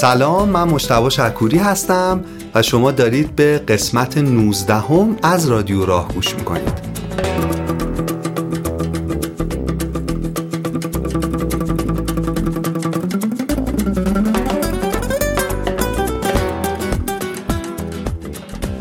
سلام من مشتبه شکوری هستم و شما دارید به قسمت 19 هم از رادیو راه گوش می‌کنید.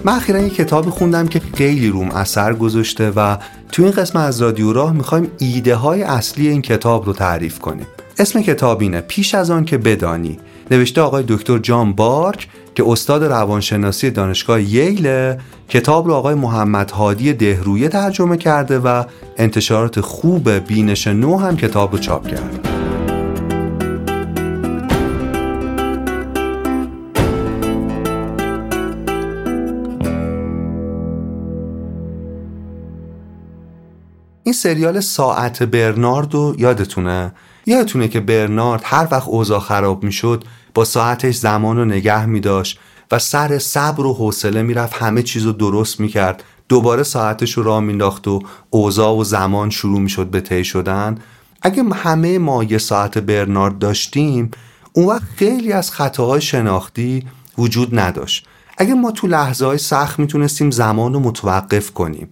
من اخیرا یک کتابی خوندم که خیلی روم اثر گذاشته و تو این قسمت از رادیو راه می‌خوایم ایده های اصلی این کتاب رو تعریف کنیم. اسم کتاب اینه پیش از آن که بدانی. نوشته آقای دکتر جان بارک که استاد روانشناسی دانشگاه ییله کتاب رو آقای محمد هادی دهرویه ترجمه کرده و انتشارات خوب بینش نو هم کتاب رو چاپ کرده. این سریال ساعت برناردو یادتونه؟ یادتونه که برنارد هر وقت اوضاع خراب می‌شد با ساعتش زمان رو نگه می داشت و سر صبر و حوصله می‌رفت همه چیز رو درست می‌کرد. دوباره ساعتش رو راه مینداخت و اوضاع و زمان شروع می‌شد به طی شدن. اگه همه ما یه ساعت برنارد داشتیم اون وقت خیلی از خطاهای شناختی وجود نداشت. اگه ما تو لحظه های سخت می‌تونستیم زمان رو متوقف کنیم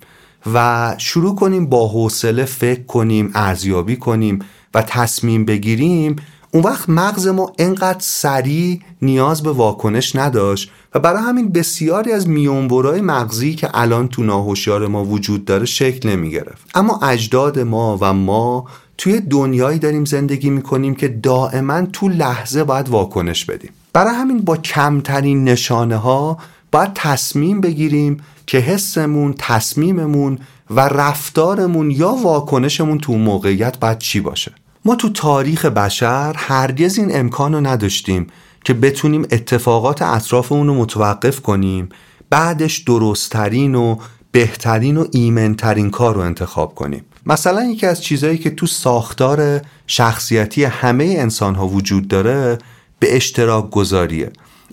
و شروع کنیم با حوصله فکر کنیم ارزیابی کنیم و تصمیم بگیریم اون وقت مغز ما انقدر سریع نیاز به واکنش نداشت و برای همین بسیاری از میونبرای مغزی که الان تو ناهوشیار ما وجود داره شکل نمی گرفت اما اجداد ما و ما توی دنیایی داریم زندگی می‌کنیم که دائما تو لحظه باید واکنش بدیم. برای همین با کمترین نشانه ها باید تصمیم بگیریم که حسمون تصمیممون و رفتارمون یا واکنشمون تو موقعیت باید چی باشه. ما تو تاریخ بشر هرگز این امکان رو نداشتیم که بتونیم اتفاقات اطرافمون رو متوقف کنیم بعدش درستترین و بهترین و ایمنترین کار رو انتخاب کنیم. مثلا یکی از چیزهایی که تو ساختار شخصیتی همه انسان ها وجود داره به اشتراک گذاریه.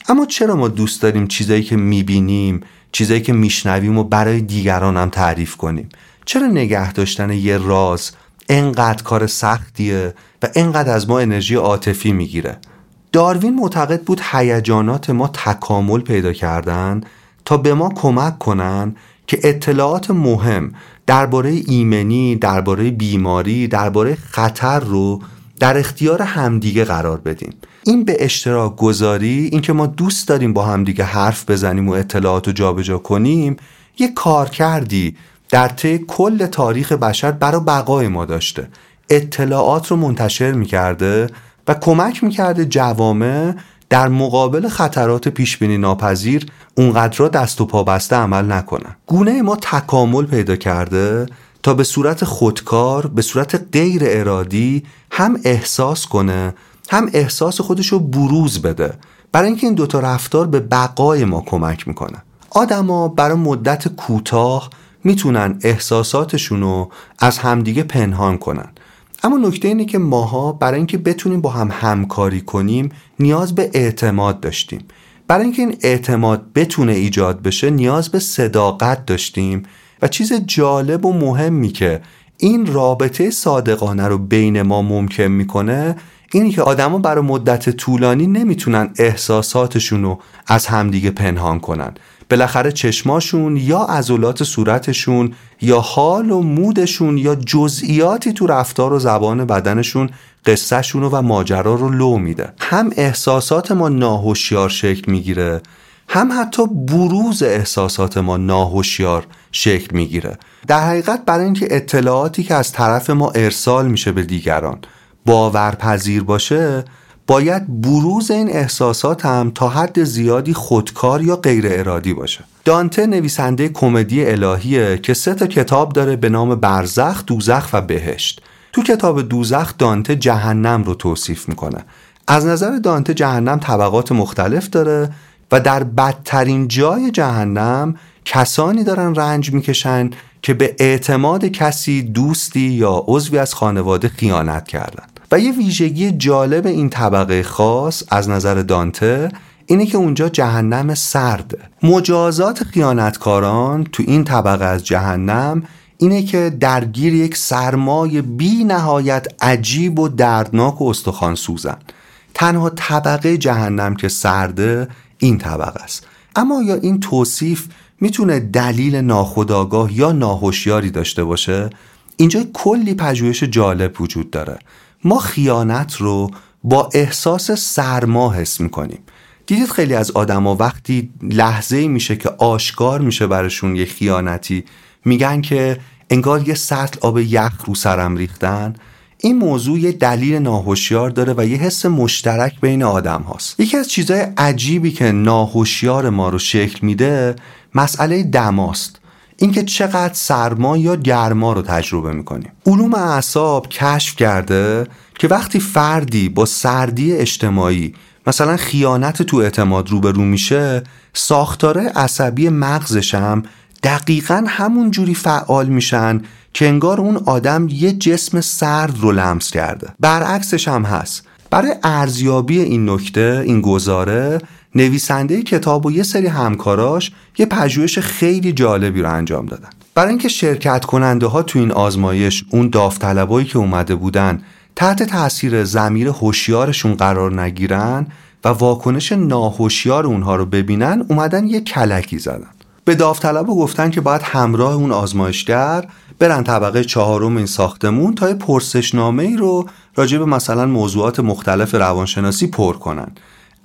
اما چرا ما دوست داریم چیزایی که می‌بینیم چیزایی که میشنویم و برای دیگران هم تعریف کنیم؟ چرا نگه داشتن یه راز انقدر کار سختیه و انقدر از ما انرژی عاطفی می‌گیره. داروین معتقد بود هیجانات ما تکامل پیدا کردن تا به ما کمک کنن که اطلاعات مهم درباره ایمنی، درباره بیماری، درباره خطر رو در اختیار همدیگه قرار بدیم. این به اشتراک گذاری اینکه ما دوست داریم با همدیگه حرف بزنیم و اطلاعات رو جابجا کنیم یه کار کردی در طی کل تاریخ بشر برای بقای ما داشته. اطلاعات رو منتشر می‌کرده و کمک می‌کرده جوامع در مقابل خطرات پیشبینی ناپذیر اونقدر را دست و پا بسته عمل نکنن. گونه ما تکامل پیدا کرده تا به صورت خودکار به صورت غیر ارادی هم احساس کنه هم احساس خودش رو بروز بده. برای اینکه این دوتا رفتار به بقای ما کمک می‌کنه. آدما برای مدت کوتاه می‌تونن احساساتشون رو از همدیگه پنهان کنن. اما نکته اینه که ماها برای اینکه بتونیم با هم همکاری کنیم نیاز به اعتماد داشتیم. برای اینکه این اعتماد بتونه ایجاد بشه نیاز به صداقت داشتیم. و چیز جالب و مهمی که این رابطه صادقانه رو بین ما ممکن می‌کنه اینی که آدما برای مدت طولانی نمی‌تونن احساساتشون رو از همدیگه پنهان کنن. بالاخره چشماشون یا عضلات صورتشون یا حال و مودشون یا جزئیاتی تو رفتار و زبان بدنشون قصهشون و ماجرا رو لو میده. هم احساسات ما ناهوشیار شکل می‌گیره هم حتی بروز احساسات ما ناهوشیار شکل می‌گیره. در حقیقت برای اینکه اطلاعاتی که از طرف ما ارسال میشه به دیگران باورپذیر باشه باید بروز این احساسات هم تا حد زیادی خودکار یا غیر ارادی باشه. دانته نویسنده کمدی الهیه که سه تا کتاب داره به نام برزخ، دوزخ و بهشت. تو کتاب دوزخ دانته جهنم رو توصیف می‌کنه. از نظر دانته جهنم طبقات مختلف داره و در بدترین جای جهنم کسانی دارن رنج می‌کشن که به اعتماد کسی دوستی یا عضوی از خانواده خیانت کردن. و یه ویژگی جالب این طبقه خاص از نظر دانته اینه که اونجا جهنم سرده مجازات خیانتکاران تو این طبقه از جهنم اینه که درگیر یک سرمای بی نهایت عجیب و دردناک و استخوان سوزن. تنها طبقه جهنم که سرده این طبقه است. اما یا این توصیف می‌تونه دلیل ناخودآگاه یا ناهوشیاری داشته باشه؟ اینجا کلی پژوهش جالب وجود داره. ما خیانت رو با احساس سرما حس می‌کنیم. دیدید خیلی از آدما وقتی لحظه میشه که آشکار میشه برشون یه خیانتی میگن که انگار یه سطل آب یخ رو سرم ریختن. این موضوع یه دلیل ناهوشیار داره و یه حس مشترک بین آدم هاست. یکی از چیزهای عجیبی که ناهوشیار ما رو شکل میده مسئله دماست. اینکه چقدر سرما یا گرما رو تجربه می‌کنیم علوم اعصاب کشف کرده که وقتی فردی با سردی اجتماعی مثلا خیانت تو اعتماد روبرو میشه ساختاره عصبی مغزش هم دقیقا همون جوری فعال میشن که انگار اون آدم یه جسم سرد رو لمس کرده. برعکسش هم هست. برای ارزیابی این نکته این گزاره نویسنده کتاب و یه سری همکاراش یه پژوهش خیلی جالبی رو انجام دادن. برای اینکه شرکت کننده ها تو این آزمایش اون داوطلبایی که اومده بودن تحت تاثیر زمیر هوشیارشون قرار نگیرن و واکنش ناهوشیار اونها رو ببینن اومدن یه کلکی زدن. به داوطلبا گفتن که باید همراه اون آزمایشگر برن طبقه چهارم این ساختمون تا یه پرسشنامه ای رو راجع به مثلا موضوعات مختلف روانشناسی پر کنن.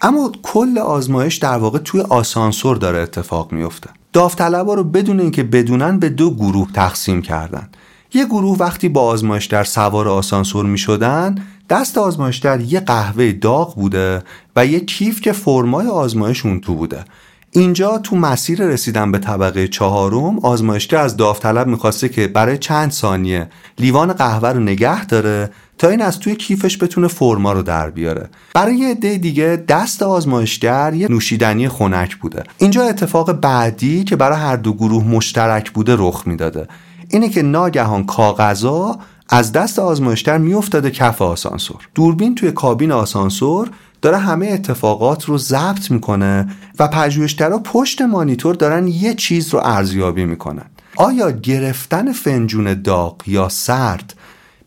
اما کل آزمایش در واقع توی آسانسور داره اتفاق میفته. داوطلبا رو بدون اینکه بدونن به دو گروه تقسیم کردن. یه گروه وقتی با آزمایشگر سوار آسانسور می شدن دست آزمایشگر یه قهوه داغ بوده و یه کیف که فرمای آزمایش اون تو بوده. اینجا تو مسیر رسیدن به طبقه چهارم آزمایشگر از داوطلب می‌خواسته که برای چند ثانیه لیوان قهوه رو نگه داره تا این از توی کیفش بتونه فرما رو در بیاره. برای یه عده دیگه دست آزمایشگر یه نوشیدنی خنک بوده. اینجا اتفاق بعدی که برای هر دو گروه مشترک بوده رخ می‌داده. اینه که ناگهان کاغذا از دست آزمایشگر میافتاده کف آسانسور. دوربین توی کابین آسانسور داره همه اتفاقات رو ضبط می‌کنه و پژوهشگرا پشت مانیتور دارن یه چیز رو ارزیابی می‌کنن. آیا گرفتن فنجون داغ یا سرد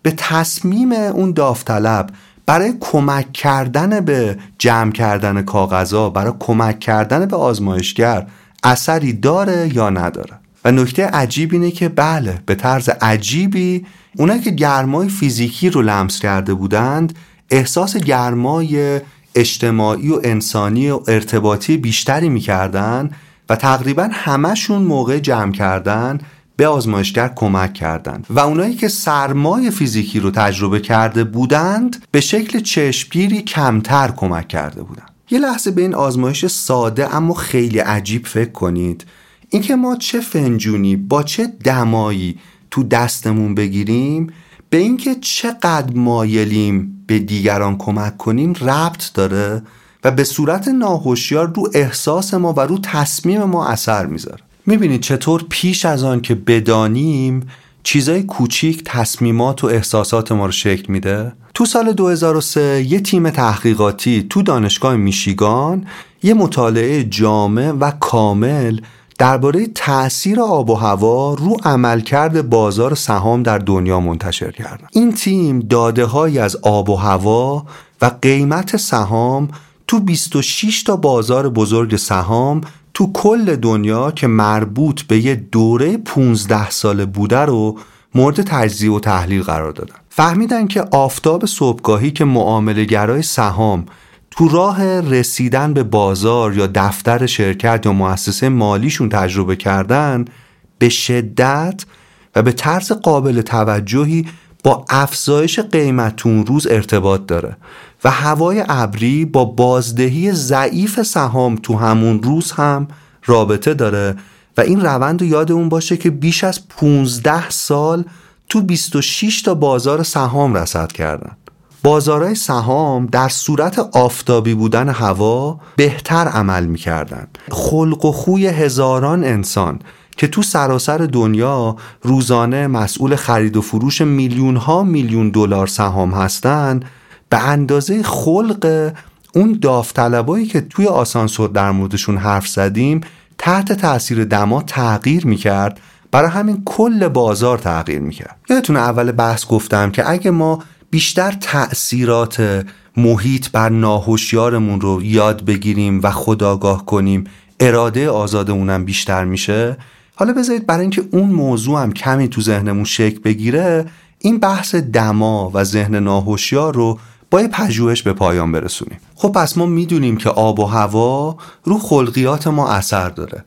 به تصمیم اون داوطلب برای کمک کردن به جمع کردن کاغذها برای کمک کردن به آزمایشگر اثری داره یا نداره؟ و نکته عجیب اینه که بله به طرز عجیبی اونایی که گرمای فیزیکی رو لمس کرده بودند احساس گرمای اجتماعی و انسانی و ارتباطی بیشتری می‌کردن و تقریبا همشون موقع جمع کردن به آزمایشگر کمک کردند و اونایی که سرمای فیزیکی رو تجربه کرده بودند به شکل چشمگیری کمتر کمک کرده بودند یه لحظه به این آزمایش ساده اما خیلی عجیب فکر کنید. اینکه ما چه فنجونی با چه دمایی تو دستمون بگیریم به اینکه چقدر مایلیم به دیگران کمک کنیم ربط داره و به صورت ناهوشیار رو احساس ما و رو تصمیم ما اثر می‌ذاره. می‌بینید چطور پیش از آن که بدانیم چیزای کوچیک تصمیمات و احساسات ما رو شکل میده؟ تو سال 2003 یه تیم تحقیقاتی تو دانشگاه میشیگان یه مطالعه جامع و کامل درباره تاثیر آب و هوا رو عملکرد بازار سهام در دنیا منتشر کردن. این تیم داده های از آب و هوا و قیمت سهام تو 26 تا بازار بزرگ سهام تو کل دنیا که مربوط به یه دوره 15 ساله بوده رو مورد تجزیه و تحلیل قرار دادن. فهمیدن که آفتاب صبحگاهی که معامله گرای سهام تو راه رسیدن به بازار یا دفتر شرکت یا مؤسسه مالیشون تجربه کردن به شدت و به طرز قابل توجهی با افزایش قیمت روز ارتباط داره و هوای ابری با بازدهی ضعیف سهام تو همون روز هم رابطه داره و این روند رو یاد اون باشه که بیش از 15 سال تو 26 تا بازار سهام رسد کردن. بازارهای سهام در صورت آفتابی بودن هوا بهتر عمل می‌کردن. خلق و خوی هزاران انسان که تو سراسر دنیا روزانه مسئول خرید و فروش میلیون ها میلیون دلار سهام هستند به اندازه خلق اون داوطلبایی که توی آسانسور در موردشون حرف زدیم تحت تاثیر دما تغییر می‌کرد برای همین کل بازار تغییر می‌کرد. یادتونه اول بحث گفتم که اگه ما بیشتر تأثیرات محیط بر ناهوشیارمون رو یاد بگیریم و خداگاه کنیم. اراده آزادمونم بیشتر میشه. حالا بذارید برای اینکه اون موضوع هم کمی تو ذهنمون شکل بگیره این بحث دما و ذهن ناهوشیار رو با یه پژوهش به پایان برسونیم. خب پس ما می‌دونیم که آب و هوا رو خلقیات ما اثر داره.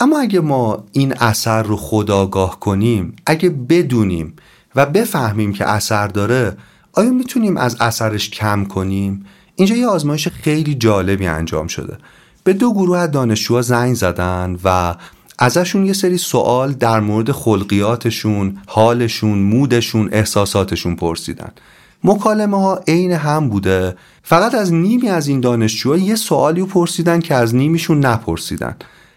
اما اگه ما این اثر رو خداگاه کنیم اگه بدونیم و بفهمیم که اثر داره آیا می‌تونیم از اثرش کم کنیم؟ اینجا یه آزمایش خیلی جالبی انجام شده. به دو گروه از دانشجوها زنگ زدن و ازشون یه سری سوال در مورد خلقیاتشون، حالشون، مودشون، احساساتشون پرسیدن. مکالمه ها عین هم بوده. فقط از نیمی از این دانشجوها یه سوالی رو پرسیدن که از نیمیشون نپرسیدن.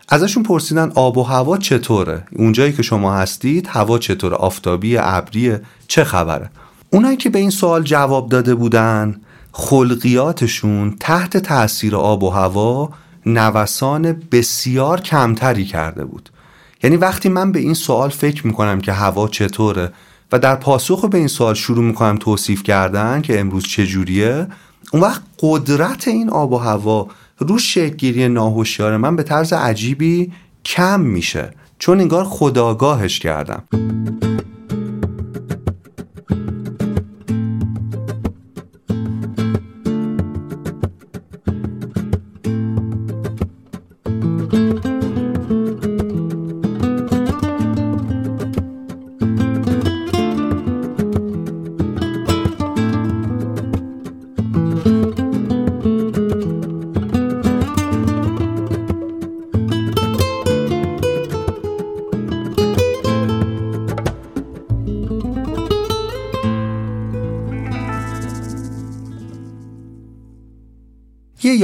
ازشون پرسیدن آب و هوا چطوره؟ اونجایی که شما هستید هوا چطوره؟ آفتابی ابریه چه خبره؟ اونایی که به این سوال جواب داده بودن خلقیاتشون تحت تاثیر آب و هوا نوسان بسیار کمتری کرده بود. یعنی وقتی من به این سوال فکر می‌کنم که هوا چطوره و در پاسخ به این سوال شروع می‌کنم توصیف کردن که امروز چجوریه اون وقت قدرت این آب و هوا رو شکلگیری ناهوشیار من به طرز عجیبی کم میشه. چون انگار خداگاهش کردم.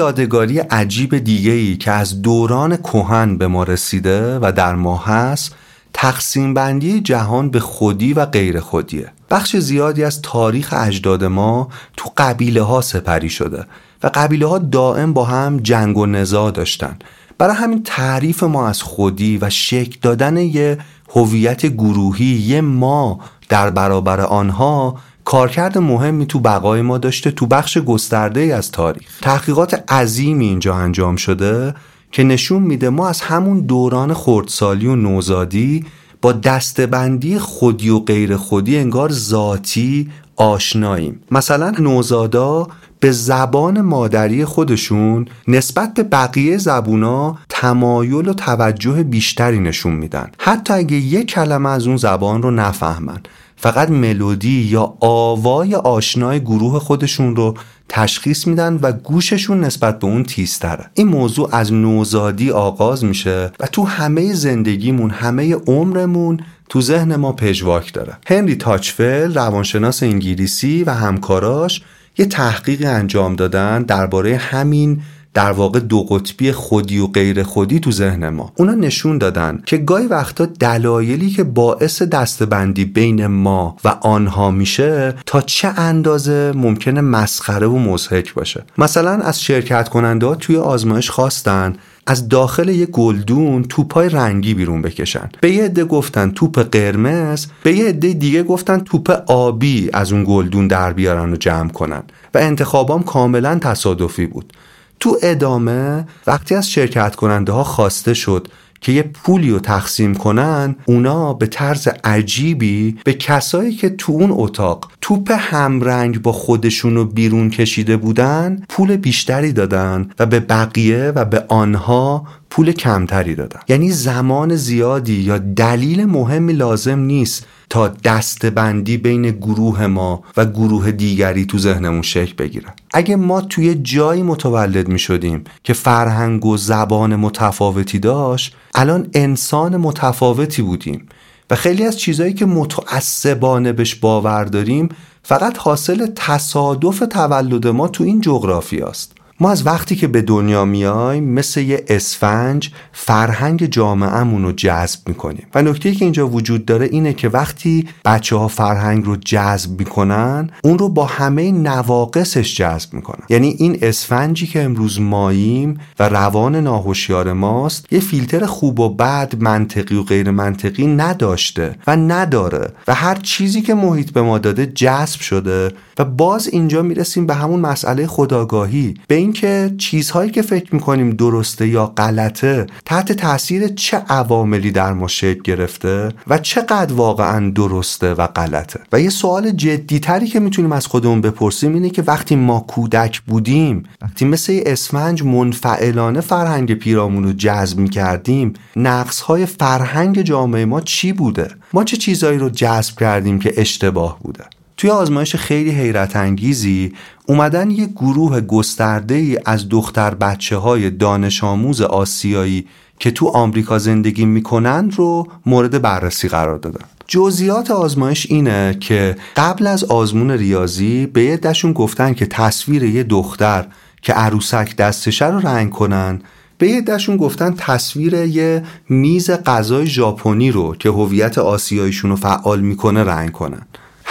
یادگاری عجیب دیگه که از دوران کهن به ما رسیده و در ما هست تقسیم بندی جهان به خودی و غیر خودیه. بخش زیادی از تاریخ اجداد ما تو قبیله ها سپری شده و قبیله ها دائم با هم جنگ و نزاع داشتن. برای همین تعریف ما از خودی و شکل دادن یه هویت گروهی یه ما در برابر آنها کارکرد مهمی تو بقای ما داشته تو بخش گسترده ای از تاریخ. تحقیقات عظیمی اینجا انجام شده که نشون میده ما از همون دوران خردسالی و نوزادی با دستبندی خودی و غیر خودی انگار ذاتی آشناییم. مثلا نوزادا به زبان مادری خودشون نسبت به بقیه زبونا تمایل و توجه بیشتری نشون میدن. حتی اگه یک کلمه از اون زبان رو نفهمن. فقط ملودی یا آوای آشنای گروه خودشون رو تشخیص میدن و گوششون نسبت به اون تیزتره. این موضوع از نوزادی آغاز میشه و تو همه زندگیمون همه عمرمون تو ذهن ما پژواک داره. هنری تاچفل روانشناس انگلیسی و همکاراش یه تحقیق انجام دادن درباره همین در واقع دو قطبی خودی و غیر خودی تو ذهن ما. اونا نشون دادن که گاهی وقتا دلایلی که باعث دستبندی بین ما و آنها میشه تا چه اندازه ممکنه مسخره و مزهک باشه. مثلا از شرکت کننده توی آزمایش خواستن از داخل یه گلدون توپای رنگی بیرون بکشن. به یه عده گفتن توپ قرمز به یه عده دیگه گفتن توپ آبی از اون گلدون در بیارن و جمع کنن. و انتخابام کاملا تصادفی بود. تو ادامه وقتی از شرکت کننده ها خواسته شد که یه پولی رو تقسیم کنن اونا به طرز عجیبی به کسایی که تو اون اتاق توپ همرنگ با خودشونو بیرون کشیده بودن پول بیشتری دادن و به بقیه و به آنها پول کمتری دادن. یعنی زمان زیادی یا دلیل مهمی لازم نیست تا دستبندی بین گروه ما و گروه دیگری تو ذهنمون شکل بگیره اگه ما توی جایی متولد می شدیم که فرهنگ و زبان متفاوتی داشت الان انسان متفاوتی بودیم و خیلی از چیزهایی که متعصبانه بهش باور داریم فقط حاصل تصادف تولد ما تو این جغرافی است. ما از وقتی که به دنیا میایم مثل یه اسفنج فرهنگ جامعهمون رو جذب می‌کنیم. و نکته که اینجا وجود داره اینه که وقتی بچه ها فرهنگ رو جذب می‌کنن اون رو با همه نواقصش جذب می‌کنن. یعنی این اسفنجی که امروز ماییم و روان ناهوشیار ماست یه فیلتر خوب و بد منطقی و غیر منطقی نداشته و نداره. و هر چیزی که محیط به ما داده جذب شده. و باز اینجا می‌رسیم به همون مسئله خداگاهی. به اینکه چیزهایی که فکر می‌کنیم درسته یا غلطه تحت تاثیر چه عواملی در ما شکل گرفته و چقدر واقعا درسته و غلطه. و یه سوال جدیتری که می‌تونیم از خودمون بپرسیم اینه که وقتی ما کودک بودیم وقتی مثل اسفنج منفعلانه فرهنگ پیرامون رو جذب می‌کردیم نقصهای فرهنگ جامعه ما چی بوده؟ ما چه چیزهایی رو جذب کردیم که اشتباه بوده؟ توی آزمایش خیلی حیرت انگیزی اومدن یه گروه گسترده از دختر بچه های دانش آموز آسیایی که تو آمریکا زندگی می‌کنند رو مورد بررسی قرار دادن. جزئیات آزمایش اینه که قبل از آزمون ریاضی به یه دشون گفتن که تصویر یه دختر که عروسک دستشه رو رنگ کنن. به یه دشون گفتن تصویر یه میز غذای ژاپنی رو که هویت آسیاییشون رو فعال می‌کنه رنگ کنن.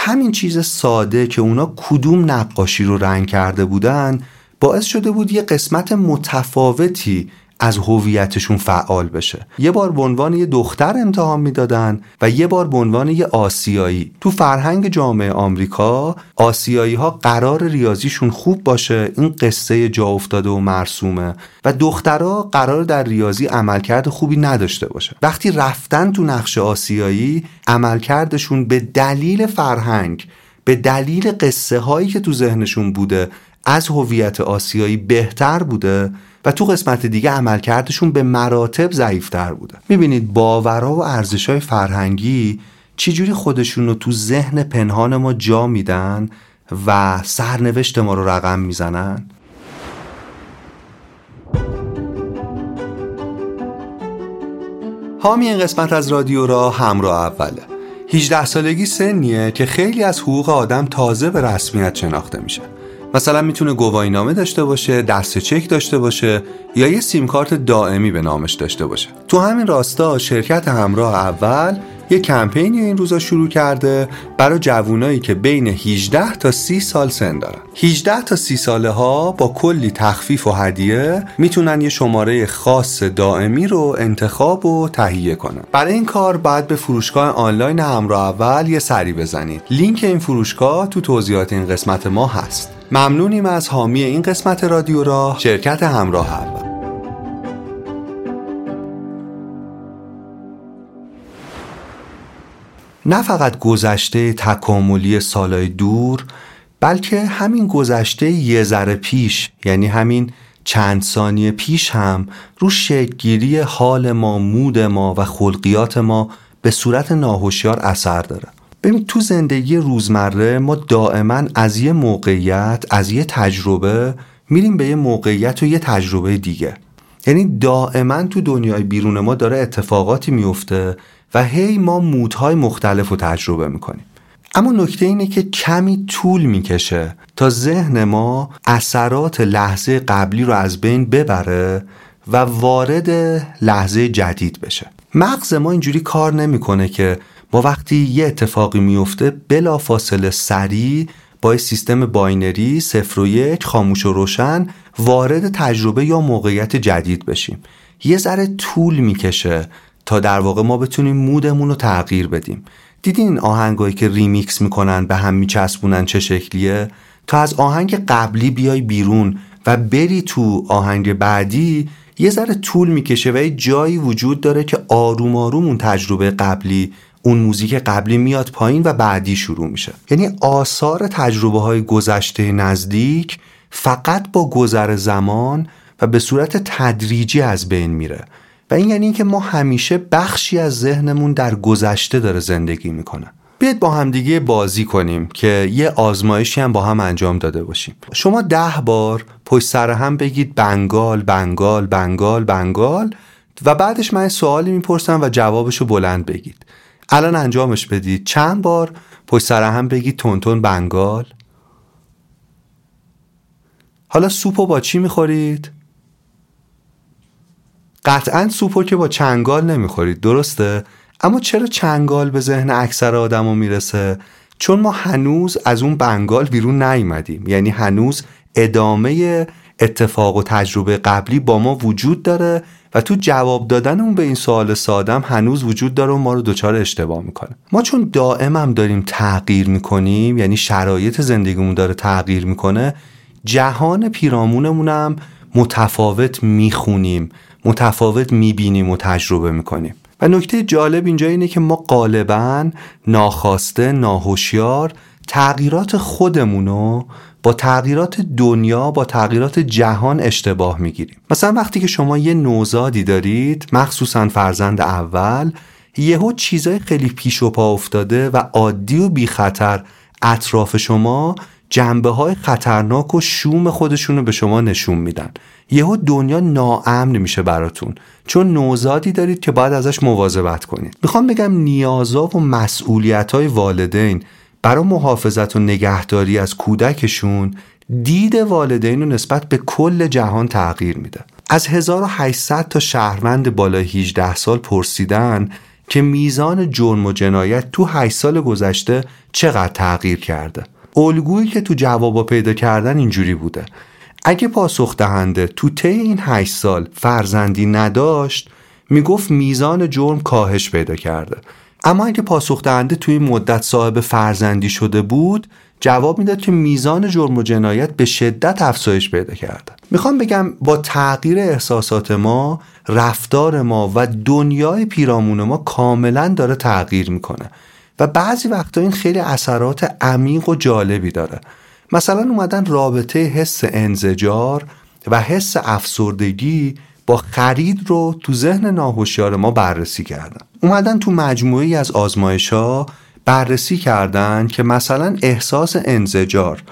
همین چیز ساده که اونا کدوم نقاشی رو رنگ کرده بودن باعث شده بود یه قسمت متفاوتی از هویتشون فعال بشه. یه بار به عنوان یه دختر امتحان می‌دادن و یه بار به عنوان یه آسیایی. تو فرهنگ جامعه آمریکا آسیایی ها قرار ریاضیشون خوب باشه. این قصه جا افتاده و مرسومه. و دخترها قرار در ریاضی عملکرد خوبی نداشته باشه. وقتی رفتن تو نقش آسیایی عملکردشون به دلیل فرهنگ به دلیل قصه هایی که تو ذهنشون بوده از هویت آسیایی بهتر بوده. و تو قسمت دیگه عملکردشون به مراتب ضعیفتر بوده. می‌بینید باورها و ارزشهای فرهنگی چجوری خودشون رو تو ذهن پنهان ما جا میدن و سرنوشت ما رو رقم می‌زنن؟ حامی این قسمت از رادیو را همراه اوله. 18 سالگی سنیه که خیلی از حقوق آدم تازه به رسمیت شناخته میشه. مثلا می‌تونه گواهینامه داشته باشه دست چک داشته باشه یا یه سیم کارت دائمی به نامش داشته باشه. تو همین راستا شرکت همراه اول یه کمپینی این روزا شروع کرده برای جوونایی که بین 18 تا 30 سال سن دارن. 18 تا 30 ساله ها با کلی تخفیف و هدیه می‌تونن یه شماره خاص دائمی رو انتخاب و تهیه کنن. برای این کار باید به فروشگاه آنلاین همراه اول یه سری بزنید. لینک این فروشگاه تو توضیحات این قسمت ما هست. ممنونیم از حامی این قسمت رادیو را. شرکت همراه اول نه فقط گذشته تکاملی سالای دور بلکه همین گذشته یه ذره پیش یعنی همین چند ثانیه پیش هم رو شکلگیری حال ما مود ما و خلقیات ما به صورت ناهوشیار اثر داره. ببین تو زندگی روزمره ما دائما از یه موقعیت از یه تجربه میریم به یه موقعیت و یه تجربه دیگه. یعنی دائما تو دنیای بیرون ما داره اتفاقاتی میفته و هی ما مودهای مختلف رو تجربه می‌کنیم. اما نکته اینه که کمی طول می‌کشه تا ذهن ما اثرات لحظه قبلی رو از بین ببره و وارد لحظه جدید بشه. مغز ما اینجوری کار نمی‌کنه که ما وقتی یه اتفاقی میفته بلا فاصله سریع با سیستم باینری صفر و یک خاموش و روشن وارد تجربه یا موقعیت جدید بشیم. یه ذره طول می‌کشه تا در واقع ما بتونیم mood مون رو تغییر بدیم. دیدین این آهنگایی که ریمیکس می‌کنن به هم میچسبونن چه شکلیه؟ تا از آهنگ قبلی بیای بیرون و بری تو آهنگ بعدی یه ذره طول می‌کشه و یه جایی وجود داره که آروم آروم اون تجربه قبلی اون موزیک قبلی میاد پایین و بعدی شروع میشه. یعنی آثار تجربه های گذشته نزدیک فقط با گذر زمان و به صورت تدریجی از بین میره. و این یعنی اینکه ما همیشه بخشی از ذهنمون در گذشته داره زندگی می‌کنه. بیاید با همدیگه بازی کنیم که یه آزمایشی هم با هم انجام داده باشیم. شما ده بار پشت سر هم بگید بنگال بنگال بنگال بنگال و بعدش من سوالی می‌پرسم و جوابشو بلند بگید. الان انجامش بدید چند بار پشت سر هم بگید تونتون بنگال حالا سوپو با چی می‌خورید؟ قطعا سوپو که با چنگال نمی‌خورید درسته؟ اما چرا چنگال به ذهن اکثر آدما می‌رسه؟ چون ما هنوز از اون بنگال بیرون نیومدیم یعنی هنوز ادامه اتفاق و تجربه قبلی با ما وجود داره و تو جواب دادن اون به این سوال سادم هنوز وجود داره و ما رو دچار اشتباه می‌کنه. ما چون دائم هم داریم تغییر می‌کنیم یعنی شرایط زندگیمون داره تغییر می‌کنه جهان پیرامونمونم متفاوت می‌خونیم متفاوت می‌بینیم و تجربه می‌کنیم. و نکته جالب اینجا اینه که ما غالبا ناخواسته ناهوشیار تغییرات خودمونو با تغییرات دنیا با تغییرات جهان اشتباه می‌گیریم. مثلا وقتی که شما یه نوزادی دارید مخصوصا فرزند اول یهو چیزای خیلی پیش و پا افتاده و عادی و بی خطر اطراف شما جنبه های خطرناک و شوم خودشونو به شما نشون میدن. یهو دنیا ناامن میشه براتون. چون نوزادی دارید که باید ازش مواظبت کنید. می‌خوام بگم نیازا و مسئولیت های والدین. برای محافظت و نگهداری از کودکشون دید والدین رو نسبت به کل جهان تغییر میده. از 1800 تا شهروند بالای 18 سال پرسیدن که میزان جرم و جنایت تو 8 سال گذشته چقدر تغییر کرده. الگویی که تو جوابا پیدا کردن اینجوری بوده. اگه پاسخ دهنده تو طی این 8 سال فرزندی نداشت می‌گفت میزان جرم کاهش پیدا کرده. اما اگه پاسخ دهنده توی مدت صاحب فرزندی شده بود جواب می‌داد که میزان جرم و جنایت به شدت افزایش پیدا کرده. می‌خوام بگم با تغییر احساسات ما رفتار ما و دنیای پیرامون ما کاملا داره تغییر می‌کنه و بعضی وقتا این خیلی اثرات عمیق و جالبی داره. مثلا اومدن رابطه حس انزجار و حس افسردگی با خرید رو تو ذهن ناهوشیار ما بررسی کردن. اومدن تو مجموعی از آزمایش ها بررسی کردن که مثلا احساس انزجار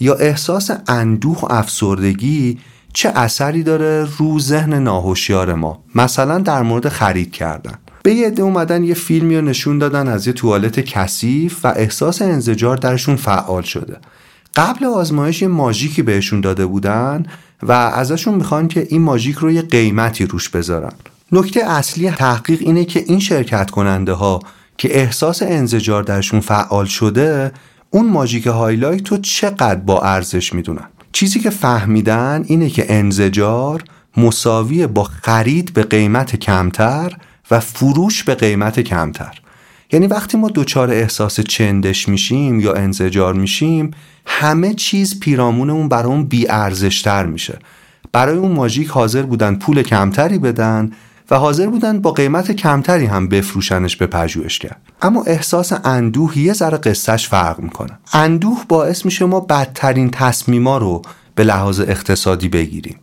یا احساس اندوه و افسردگی چه اثری داره رو ذهن ناهوشیار ما مثلا در مورد خرید کردن. به یه عده اومدن یه فیلمی رو نشون دادن از یه توالت کثیف و احساس انزجار درشون فعال شده. قبل آزمایش یه ماژیکی بهشون داده بودن و ازشون می‌خوان که این ماژیک رو یه قیمتی روش بذارن. نکته اصلی تحقیق اینه که این شرکت کننده ها که احساس انزجار درشون فعال شده اون ماژیک هایلایت رو چقدر با ارزش می‌دونن؟ چیزی که فهمیدن اینه که انزجار مساوی با خرید به قیمت کمتر و فروش به قیمت کمتر. یعنی وقتی ما دچار احساس چندش میشیم یا انزجار میشیم همه چیز پیرامونمون برای اون بی ارزشتر میشه. برای اون ماژیک حاضر بودن پول کمتری بدن و حاضر بودن با قیمت کمتری هم بفروشنش به پژوهشگر اما احساس اندوه یه ذره قصهش فرق می‌کنه. اندوه باعث میشه ما بدترین تصمیما رو به لحاظ اقتصادی بگیریم.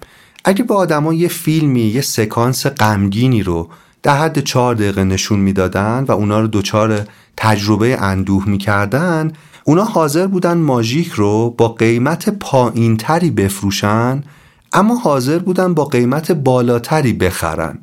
اگه به آدما یه فیلمی یه سکانس غمگینی رو در حد چهار دقیقه نشون می‌دادن و اونا رو دچار تجربه اندوه می‌کردن. اونا حاضر بودن ماژیک رو با قیمت پایین تری بفروشن اما حاضر بودن با قیمت بالاتری بخرن.